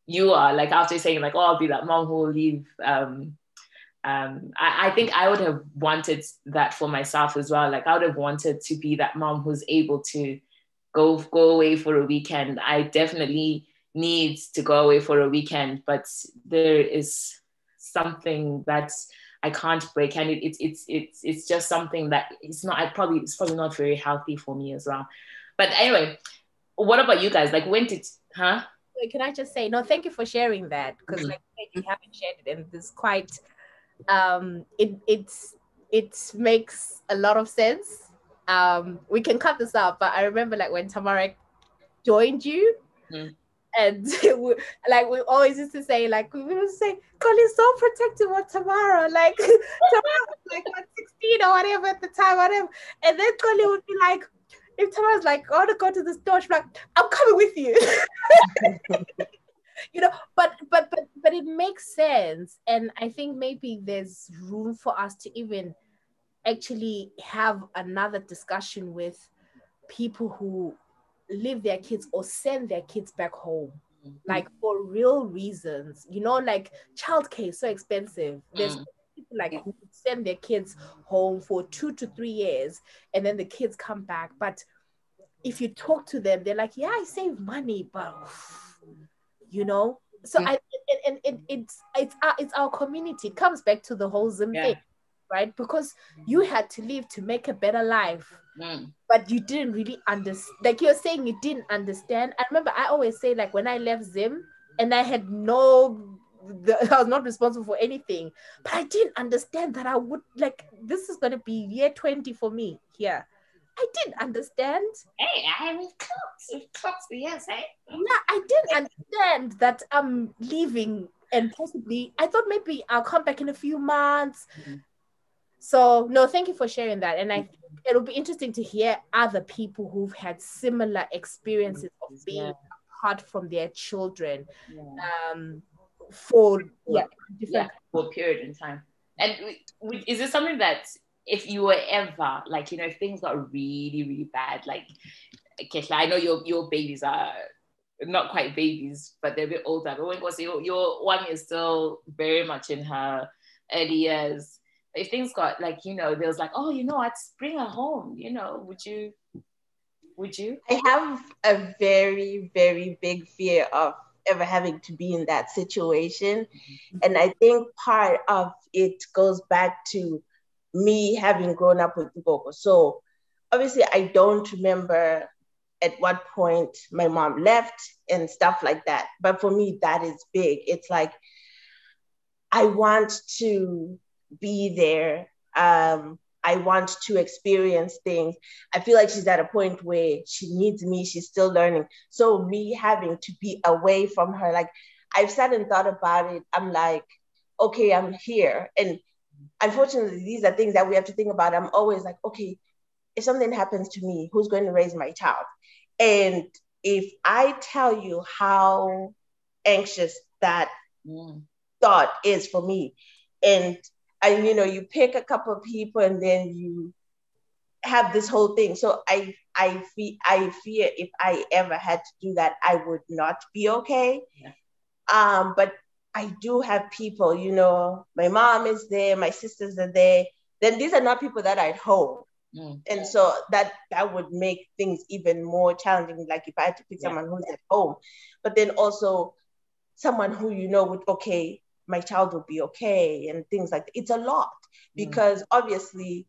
you are like after saying like, oh, I'll be that mom who will leave. Um, um, I, I think I would have wanted that for myself as well. Like I would have wanted to be that mom who's able to go go away for a weekend. I definitely need to go away for a weekend, but there is something that's I can't break, and it, it's it's it's it's just something that it's not. I probably it's probably not very healthy for me as well. But anyway, what about you guys? Like, when did huh? Can I just say no? Thank you for sharing that because mm-hmm. like you haven't shared it, and it's quite um it it's it makes a lot of sense. Um, we can cut this out, but I remember like when Tamara joined you. Mm and we, like we always used to say, like we would say, Colin's so protective of Tamara. Like Tamara was like what, 16 or whatever at the time, whatever. And then Colin would be like, if Tamara's like, I want to go to the store, she's like, I'm coming with you. you know, but but but but it makes sense. And I think maybe there's room for us to even actually have another discussion with people who leave their kids or send their kids back home. Mm-hmm. like for real reasons. You know like childcare is so expensive. There's mm. people like who send their kids home for two to three years and then the kids come back. But if you talk to them they're like yeah i save money but you know? So mm. i and, and, and it's it's our, it's our community. It comes back to the whole zim yeah. thing right? Because you had to leave to make a better life Mm. But you didn't really understand. Like you're saying, you didn't understand. I remember I always say, like, when I left Zim and I had no, the, I was not responsible for anything, but I didn't understand that I would, like, this is going to be year 20 for me here. I didn't understand. Hey, I mean, close, close, yes, hey. Yeah, I didn't understand that I'm leaving and possibly, I thought maybe I'll come back in a few months. Mm-hmm. So no, thank you for sharing that. And I think it'll be interesting to hear other people who've had similar experiences of being yeah. apart from their children. Yeah. Um for yeah, yeah, for a period in time. And is this something that if you were ever like you know if things got really really bad like Khetla, I know your your babies are not quite babies but they're a bit older but when was your your one is still very much in her early years if things got like you know there was like oh you know i'd bring her home you know would you would you i have a very very big fear of ever having to be in that situation mm-hmm. and i think part of it goes back to me having grown up with Gogo. so obviously i don't remember at what point my mom left and stuff like that but for me that is big it's like i want to be there. Um, I want to experience things. I feel like she's at a point where she needs me. She's still learning. So me having to be away from her, like I've sat and thought about it. I'm like, okay, I'm here. And unfortunately, these are things that we have to think about. I'm always like, okay, if something happens to me, who's going to raise my child? And if I tell you how anxious that mm. thought is for me, and and you know you pick a couple of people and then you have this whole thing so i i fear i fear if i ever had to do that i would not be okay yeah. um but i do have people you know my mom is there my sisters are there then these are not people that i'd hold mm. and so that that would make things even more challenging like if i had to pick yeah. someone who's at home but then also someone who you know would okay my child will be okay and things like that. It's a lot mm. because mm. obviously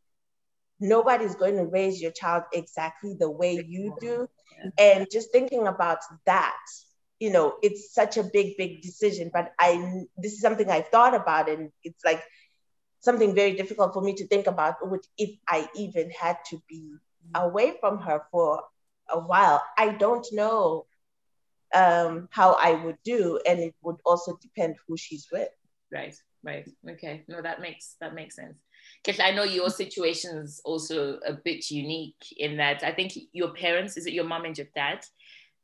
nobody's going to raise your child exactly the way you do. And just thinking about that, you know, it's such a big, big decision. But I, this is something I've thought about, and it's like something very difficult for me to think about. Which, if I even had to be away from her for a while, I don't know um, how I would do, and it would also depend who she's with. Right, right, okay. No, that makes that makes sense. Because I know your situation is also a bit unique in that I think your parents, is it your mom and your dad,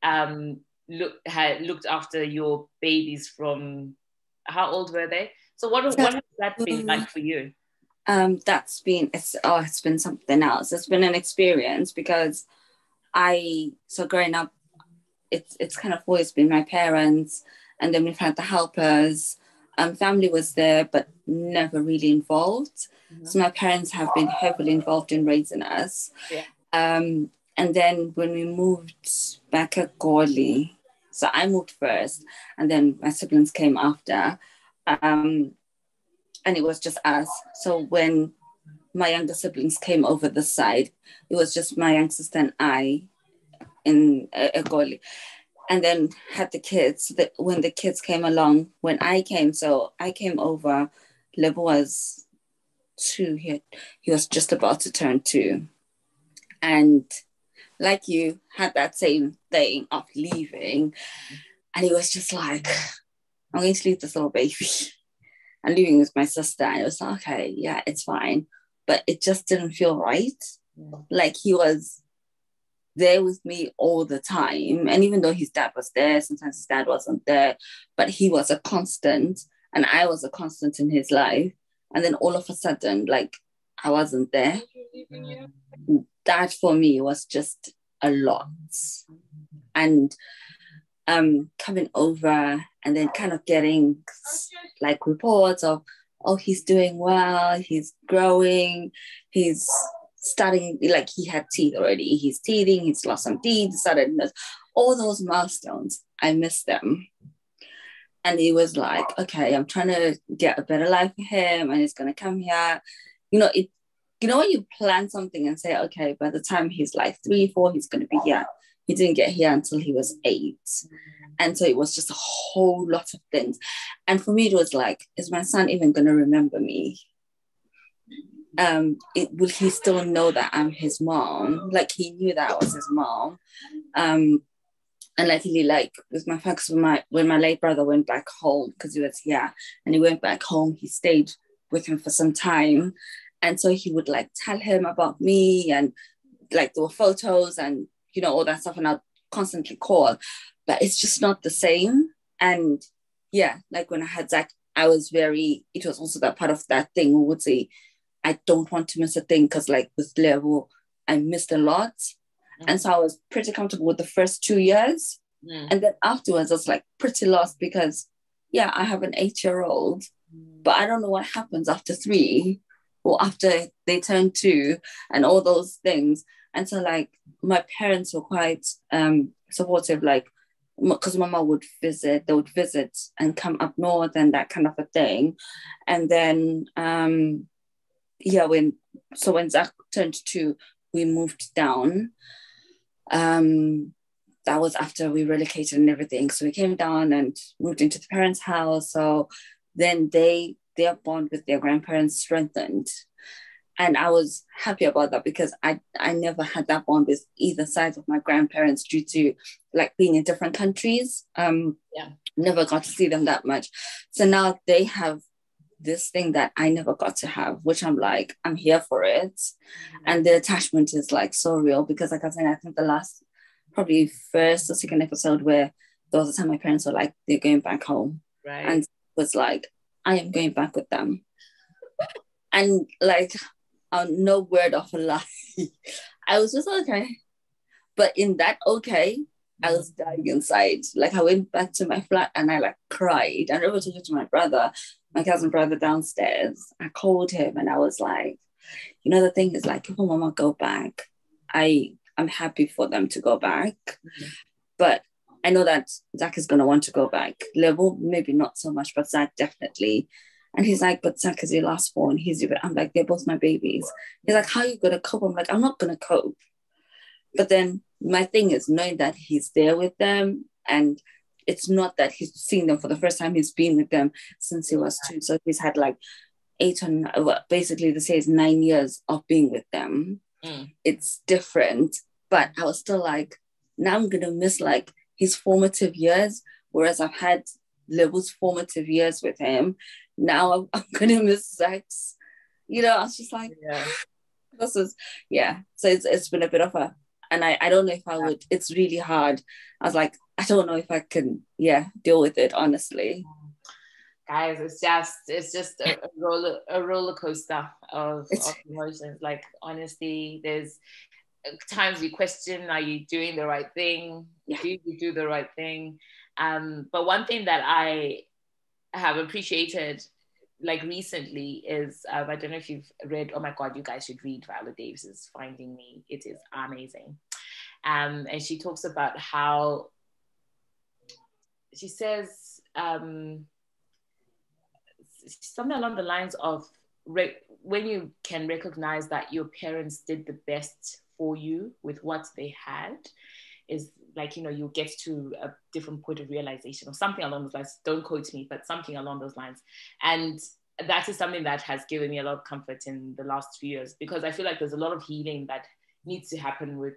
um, look had looked after your babies from how old were they? So what what has that been like for you? Um, that's been it's oh it's been something else. It's been an experience because I so growing up it's it's kind of always been my parents, and then we've had the helpers. Um, family was there, but never really involved. Mm-hmm. So my parents have been heavily involved in raising us. Yeah. Um, and then when we moved back at Goli, so I moved first, and then my siblings came after. Um, and it was just us. So when my younger siblings came over the side, it was just my young sister and I in Egoli. And then had the kids. That when the kids came along, when I came, so I came over. Lebo was two. He, he was just about to turn two, and like you had that same thing of leaving, and he was just like, "I'm going to leave this little baby." I'm leaving with my sister. And it was like, okay, yeah, it's fine. But it just didn't feel right. Like he was there with me all the time. And even though his dad was there, sometimes his dad wasn't there, but he was a constant and I was a constant in his life. And then all of a sudden, like I wasn't there. That for me was just a lot. And um coming over and then kind of getting like reports of oh he's doing well he's growing he's starting like he had teeth already. He's teething he's lost some teeth started all those milestones. I miss them. And he was like okay i'm trying to get a better life for him and he's to come here. You know it you know when you plan something and say okay by the time he's like three four he's to be here. He didn't get here until he was eight. And so it was just a whole lot of things. And for me it was like is my son even to remember me um it, will he still know that i'm his mom? Like he knew that i was his mom. Um and luckily like with my folks when my when my late brother went back home because he was here and he went back home he stayed with him for some time. And so he would like tell him about me and like there were photos and you know all that stuff and i'd constantly call. But it's just not the same. And yeah like when i had zach i was very it was also that part of that thing we would say I don't want to miss a thing because like with Lebo, I missed a lot. Mm. And so I was pretty comfortable with the first two years. Mm. And then afterwards I was like pretty lost because yeah, I have an eight-year-old, mm. but I don't know what happens after three or after they turn two and all those things. And so like my parents were quite um supportive, like because mama would visit, they would visit and come up north and that kind of a thing. And then um yeah, when so when Zach turned two, we moved down. Um, that was after we relocated and everything. So we came down and moved into the parents' house. So then they their bond with their grandparents strengthened. And I was happy about that because I, I never had that bond with either side of my grandparents due to like being in different countries. Um, yeah. Never got to see them that much. So now they have this thing that I never got to have, which I'm like, I'm here for it. Mm-hmm. And the attachment is like so real because, like I said, I think the last probably first or second episode where there was a time my parents were like, they're going back home. Right. And was like, I am going back with them. and like, no word of a lie. I was just okay. But in that okay, I was dying inside. Like I went back to my flat and I like cried. And I never took it to my brother my cousin brother downstairs. I called him and I was like, you know, the thing is like, if my mama go back, I I'm happy for them to go back. Mm-hmm. But I know that Zach is gonna want to go back. Lebo, maybe not so much, but Zach definitely. And he's like, but Zach is your last born. He's your I'm like, they're both my babies. He's like, how are you gonna cope? I'm like, I'm not gonna cope. But then my thing is knowing that he's there with them and it's not that he's seen them for the first time. He's been with them since he was two. So he's had like eight or well, basically this is nine years of being with them. Mm. It's different, but I was still like, now I'm gonna miss like his formative years, whereas I've had Lebo's formative years with him. Now I'm, I'm gonna miss Zach's. You know, I was just like, yeah. this is yeah. So it's it's been a bit of a and I, I don't know if I would it's really hard. I was like, I don't know if I can, yeah, deal with it honestly. Guys, it's just it's just a, a roller a roller coaster of, of emotions. Like honestly, there's times you question, are you doing the right thing? Yeah. Do you do the right thing? Um, but one thing that I have appreciated like recently is um, I don't know if you've read. Oh my God, you guys should read Viola Davis's Finding Me. It is amazing, um, and she talks about how she says um, something along the lines of re- when you can recognize that your parents did the best for you with what they had is like you know you get to a different point of realization or something along those lines don't quote me but something along those lines and that is something that has given me a lot of comfort in the last few years because i feel like there's a lot of healing that needs to happen with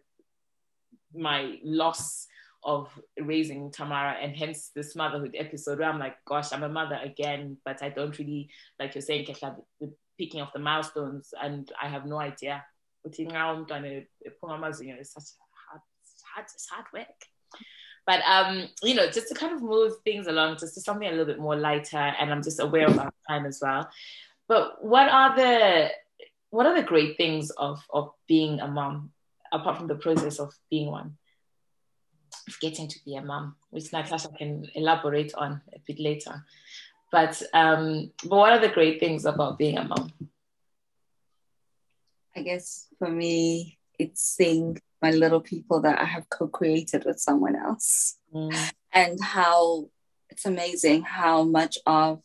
my loss of raising Tamara and hence this motherhood episode where I'm like, gosh, I'm a mother again, but I don't really, like you're saying, Khetla, the picking of the milestones and I have no idea. It's such hard, it's hard, work. But um, you know, just to kind of move things along, just to something a little bit more lighter, and I'm just aware of our time as well. But what are the what are the great things of of being a mom, apart from the process of being one? Of getting to be a mom, which Natasha can elaborate on a bit later. But um, but what are the great things about being a mom? I guess for me, it's seeing my little people that I have co-created with someone else, mm. and how it's amazing how much of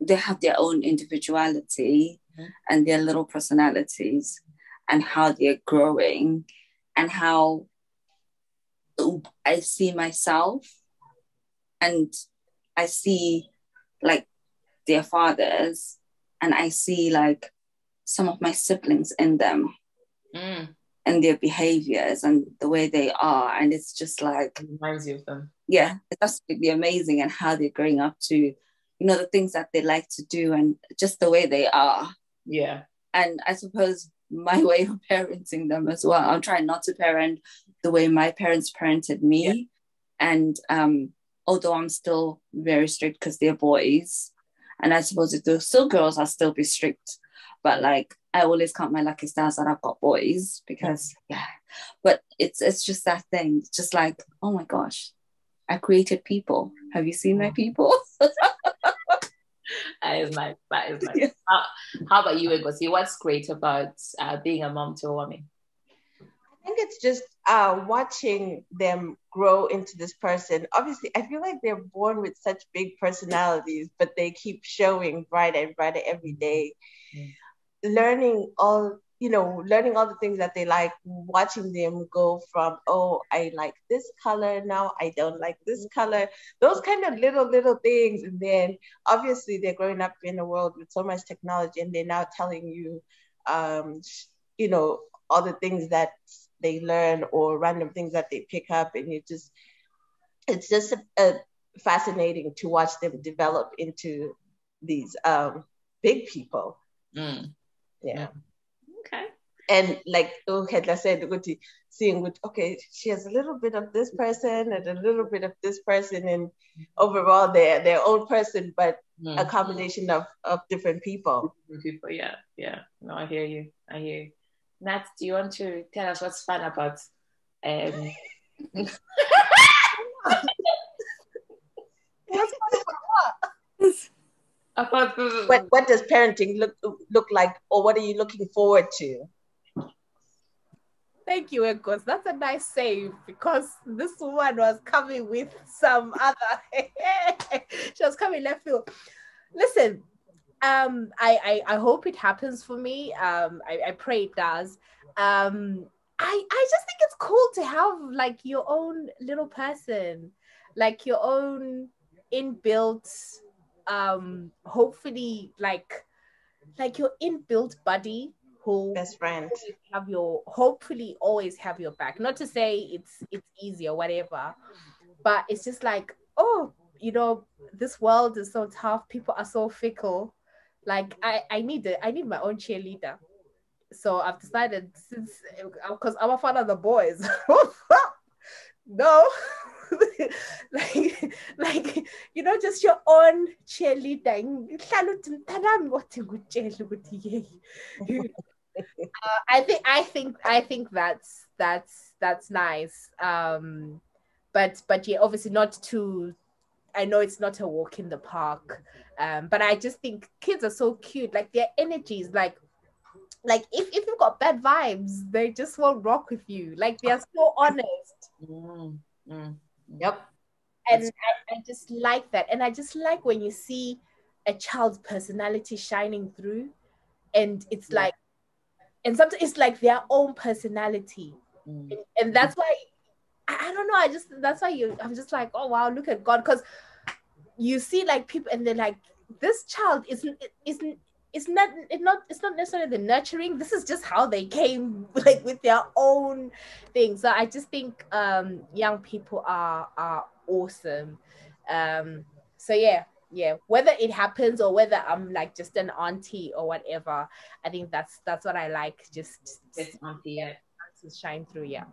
they have their own individuality mm. and their little personalities, and how they're growing, and how I see myself and I see like their fathers and I see like some of my siblings in them mm. And their behaviors and the way they are. And it's just like it reminds you of them. Yeah, it's absolutely amazing and how they're growing up to, you know, the things that they like to do and just the way they are. Yeah. And I suppose my way of parenting them as well. I'm trying not to parent the way my parents parented me. Yeah. And um, although I'm still very strict because they're boys, and I suppose if they're still girls, I'll still be strict. But like I always count my lucky stars that I've got boys because yeah. But it's it's just that thing. It's just like, oh my gosh, I created people. Have you seen my people? that is nice. That is nice. Yeah. How, how, about you, Ngozi? What's great about uh, being a mom to a woman? I think it's just uh, watching them grow into this person. Obviously, I feel like they're born with such big personalities, but they keep showing brighter and brighter every day. Mm. Learning all you know, learning all the things that they like, watching them go from, oh, I like this color now, I don't like this color, those kind of little, little things. And then obviously they're growing up in a world with so much technology and they're now telling you, um, you know, all the things that they learn or random things that they pick up. And it just, it's just a, a fascinating to watch them develop into these um, big people. Mm. Yeah. Okay. And like Ukhetla said, seeing with okay, she has a little bit of this person and a little bit of this person, and overall they're their own person, but mm. a combination of of different people. People, yeah, yeah. No, I hear you. I hear you. Nat, do you want to tell us what's fun about um what's fun? What, what does parenting look look like, or what are you looking forward to? Thank you, Ekos. That's a nice save because this woman was coming with some other. she was coming left field. Listen, um, I, I I hope it happens for me. Um, I, I pray it does. Um, I I just think it's cool to have like your own little person, like your own inbuilt um hopefully like like your inbuilt buddy who best friend. have your hopefully always have your back. Not to say it's it's easy or whatever but it's just like oh you know this world is so tough. People are so fickle. Like i i need it i need my own cheerleader. So i've decided since because i'm a fan of the boys. No like like you know just your own cheerleader uh, I think I think I think that's that's that's nice. Um but but yeah obviously not too I know it's not a walk in the park um but I just think kids are so cute. Like their energies like like if, if you've got bad vibes they just won't rock with you. Like they're so honest. Mm, mm. Yep. And I, I, just like that. And I just like when you see a child's personality shining through and it's yeah. like and sometimes it's like their own personality mm. and, and, that's why I, I, don't know i just that's why you i'm just like oh wow look at god because you see like people and they're like this child isn't isn't it's not it's not it's not necessarily the nurturing. This is just how they came like with their own thing. So i just think um young people are are awesome. Um so yeah yeah. Whether it happens or whether i'm like just an auntie or whatever i think that's that's what i like. Just just auntie yeah. to shine through yeah.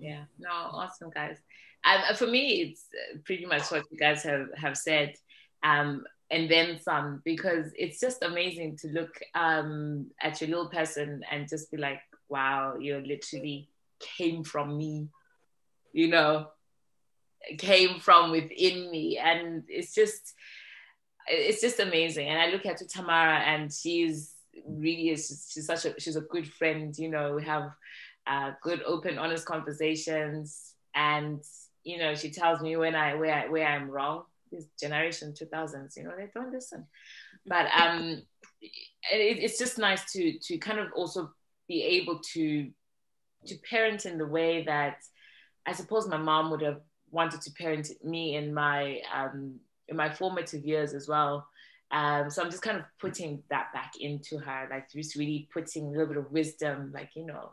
Yeah. No awesome guys. Um, for me it's pretty much what you guys have have said. Um and then some because it's just amazing to look um at your little person and just be like wow you literally came from me you know came from within me. And it's just it's just amazing. And i look at tamara and she's really is she's such a she's a good friend you know we have uh, good open honest conversations. And you know she tells me when i where I, where i'm wrong this generation 2000s you know they don't listen but um it, it's just nice to to kind of also be able to to parent in the way that i suppose my mom would have wanted to parent me in my um, in my formative years as well. Um, so I'm just kind of putting that back into her, like just really putting a little bit of wisdom, like you know,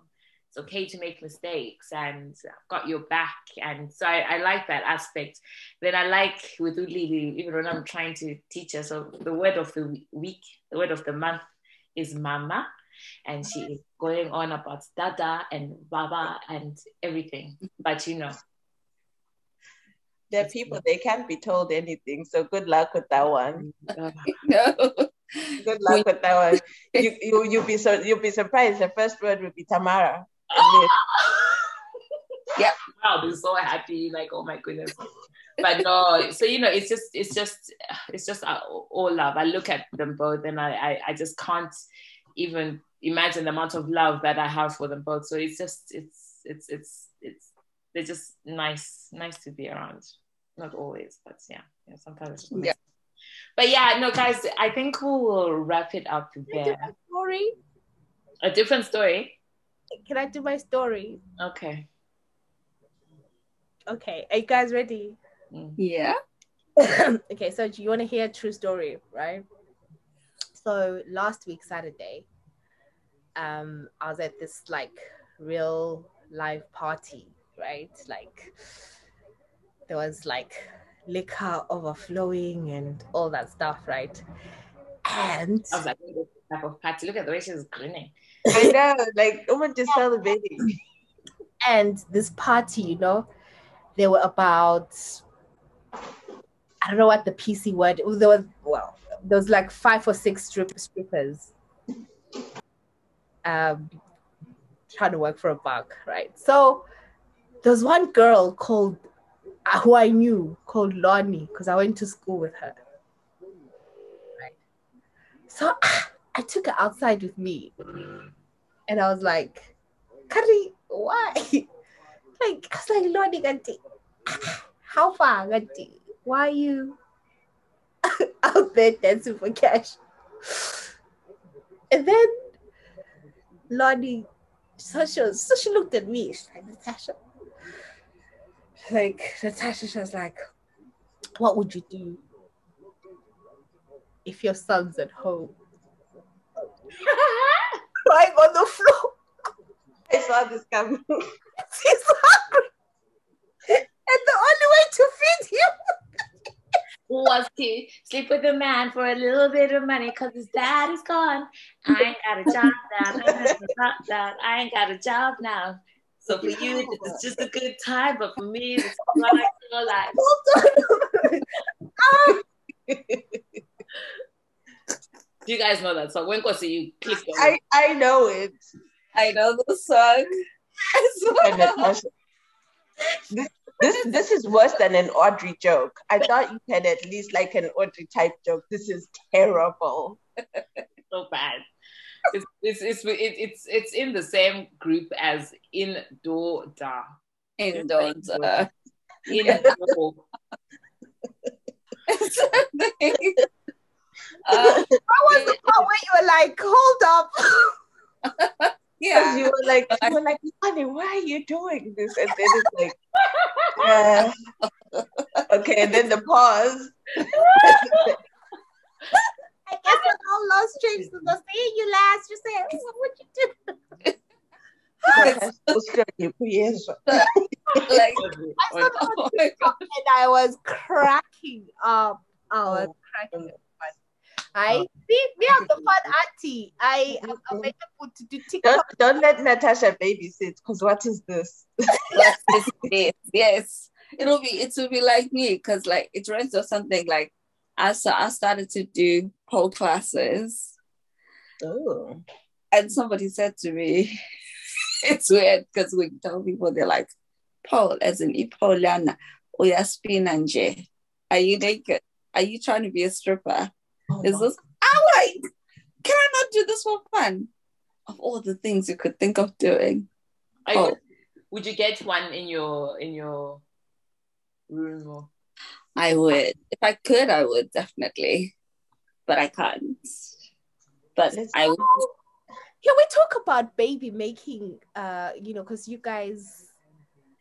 okay to make mistakes, and I've got your back, and so I, I like that aspect. Then I like with Ulili, even when I'm trying to teach her. So the word of the week, the word of the month is mama, and she is going on about dada and baba and everything. But you know, they're people they can't be told anything. So good luck with that one. No good luck with that one. You, you you'll be so you'll be surprised. The first word will be tamara yeah i'll be so happy like oh my goodness but no so you know it's just it's just it's just uh, all love i look at them both and I, I i just can't even imagine the amount of love that i have for them both so it's just it's it's it's it's they're just nice, nice to be around. Not always, but yeah, yeah sometimes. Yeah. But yeah, no, guys, I think we'll wrap it up there. A different story. A different story. Can I do my story? Okay. Okay, are you guys ready? Mm. Yeah. okay, so do you want to hear a true story, right? So last week Saturday, um, I was at this like real live party right? Like there was like liquor overflowing and all that stuff, right? And I was like, type of party. Look at the way she's grinning. I know, like woman just celebrating. And this party, you know, there were about I don't know what the PC word. There was well, there was like five or six strip strippers. Um, trying to work for a buck, right? So there's one girl called uh, who I knew called Lonnie because I went to school with her. Right. So I took her outside with me, and I was like, "Kari, why?" like I was like, "Lonnie, ganti, how far, ganti? Why are you out there dancing for cash?" And then Lonnie, so she, she looked at me. She's like, Natasha, like Natasha was like, what would you do if your son's at home? Crying on the floor. I saw this coming. He's hungry. And the only way to feed him was to sleep with a man for a little bit of money because his dad is gone. I ain't got a job now. I ain't got a job now. So for you, it's just a good time, but for me, it's what I feel like. Do you guys know that song? When was you click on I, I know it. I know the song. this, this this is worse than an Audrey joke. I thought you had at least like an Audrey type joke. This is terrible. so bad it's, it's, it's, it's, it's in the same group as in do da. In do da. In do. Uh, was the part where you were like, hold up? yeah. You were like, you were like, honey, why are you doing this? And then it's like, yeah. okay, and then the pause. I guess when all lost to the seeing you last, you say, oh, what would you do? like, I oh and I was cracking up. I was oh. cracking up. I oh. see me I'm the fun auntie. I oh, am available oh. to do TikTok. Don't, don't let Natasha babysit because what is this? what is this? Yes. It'll be it will be like me because like it runs or something like I so I started to do pole classes. Oh. And somebody said to me, it's weird because we tell people they're like, Paul, as in Ipoliana, Oyaspinanje. Are you naked? Are you trying to be a stripper? Oh Is this I'm like, can I not do this for fun? Of all the things you could think of doing. I, Would, would you get one in your in your room or I would. If I could, I would definitely. But I can't. But I would can we talk about baby making uh you know because you guys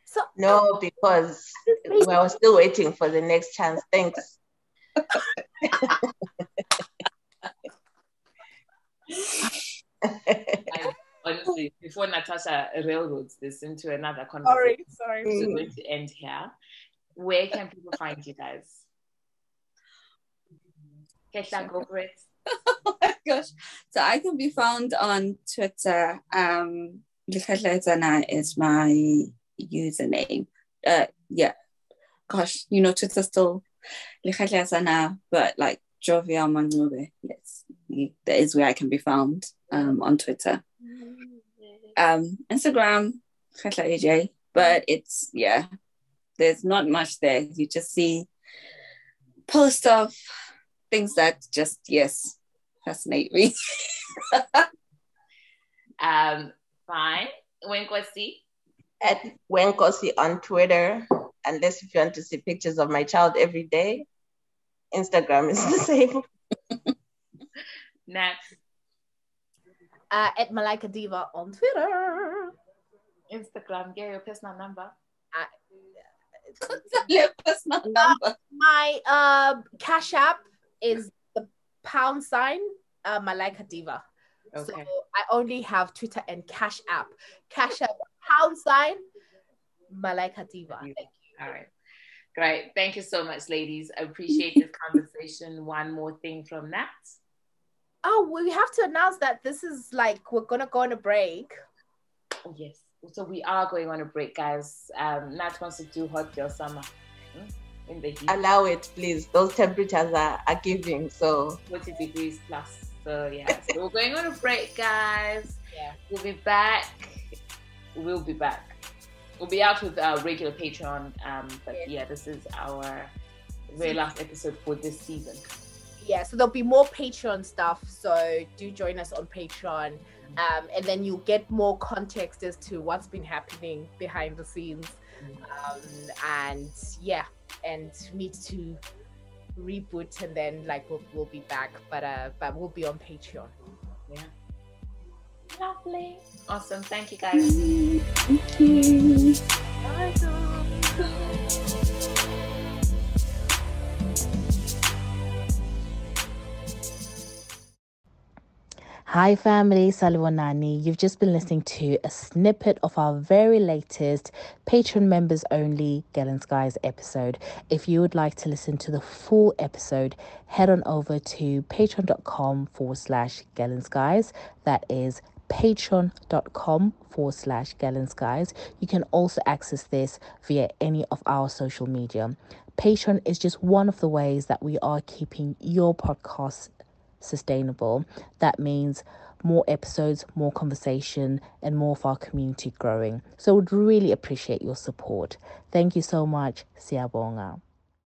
so no because we're still waiting for the next chance thanks I, honestly before natasha railroads this into another conversation sorry sorry we're going to end here where can people find you guys Khetla, go for it oh my gosh. So I can be found on Twitter. Um, is my username. Uh, yeah. Gosh, you know, Twitter still but like Jovial Manube, yes, that is where I can be found um, on Twitter. Um, Instagram, AJ, but it's, yeah, there's not much there. You just see post of things that just, yes, fascinate me. um, fine. Wenkosi? At Wenkosi on Twitter, unless if you want to see pictures of my child every day. Instagram is the same. Next. Uh, at Malaika Diva on Twitter. Instagram, get your personal number. Uh, your personal number. my uh, Cash App is the pound sign uh, Malaika Diva. Okay. So I only have Twitter and Cash App. Cash App pound sign Malaika Diva. Thank you. All right. Great. Thank you so much, ladies. I appreciate this conversation. One more thing from Nat. Oh, we have to announce that this is like we're gonna go on a break. Oh, yes. So we are going on a break, guys. Um, Nat wants to do hot girl summer. Hmm? in the heat. Allow it, please. Those temperatures are, are giving. So 40 degrees plus. So yeah. so we're going on a break, guys. Yeah. We'll be back. We'll be back. We'll be out with our regular Patreon. Um, but yeah, this is our very last episode for this season. Yeah, so there'll be more Patreon stuff. So do join us on Patreon. Um, and then you'll get more context as to what's been happening behind the scenes. Um, and yeah, and need to reboot and then like we'll, we'll be back but uh but we'll be on patreon yeah lovely awesome thank you guys thank you bye Hi, family, Salwanani. You've just been listening to a snippet of our very latest Patreon members only Girl in Skies episode. If you would like to listen to the full episode, head on over to patreon.com forward slash Girl in Skies. That is patreon.com forward slash Girl in Skies. You can also access this via any of our social media. Patreon is just one of the ways that we are keeping your podcast sustainable, that means more episodes, more conversation, and more of our community growing. So, would really appreciate your support. Thank you so much. Siabonga.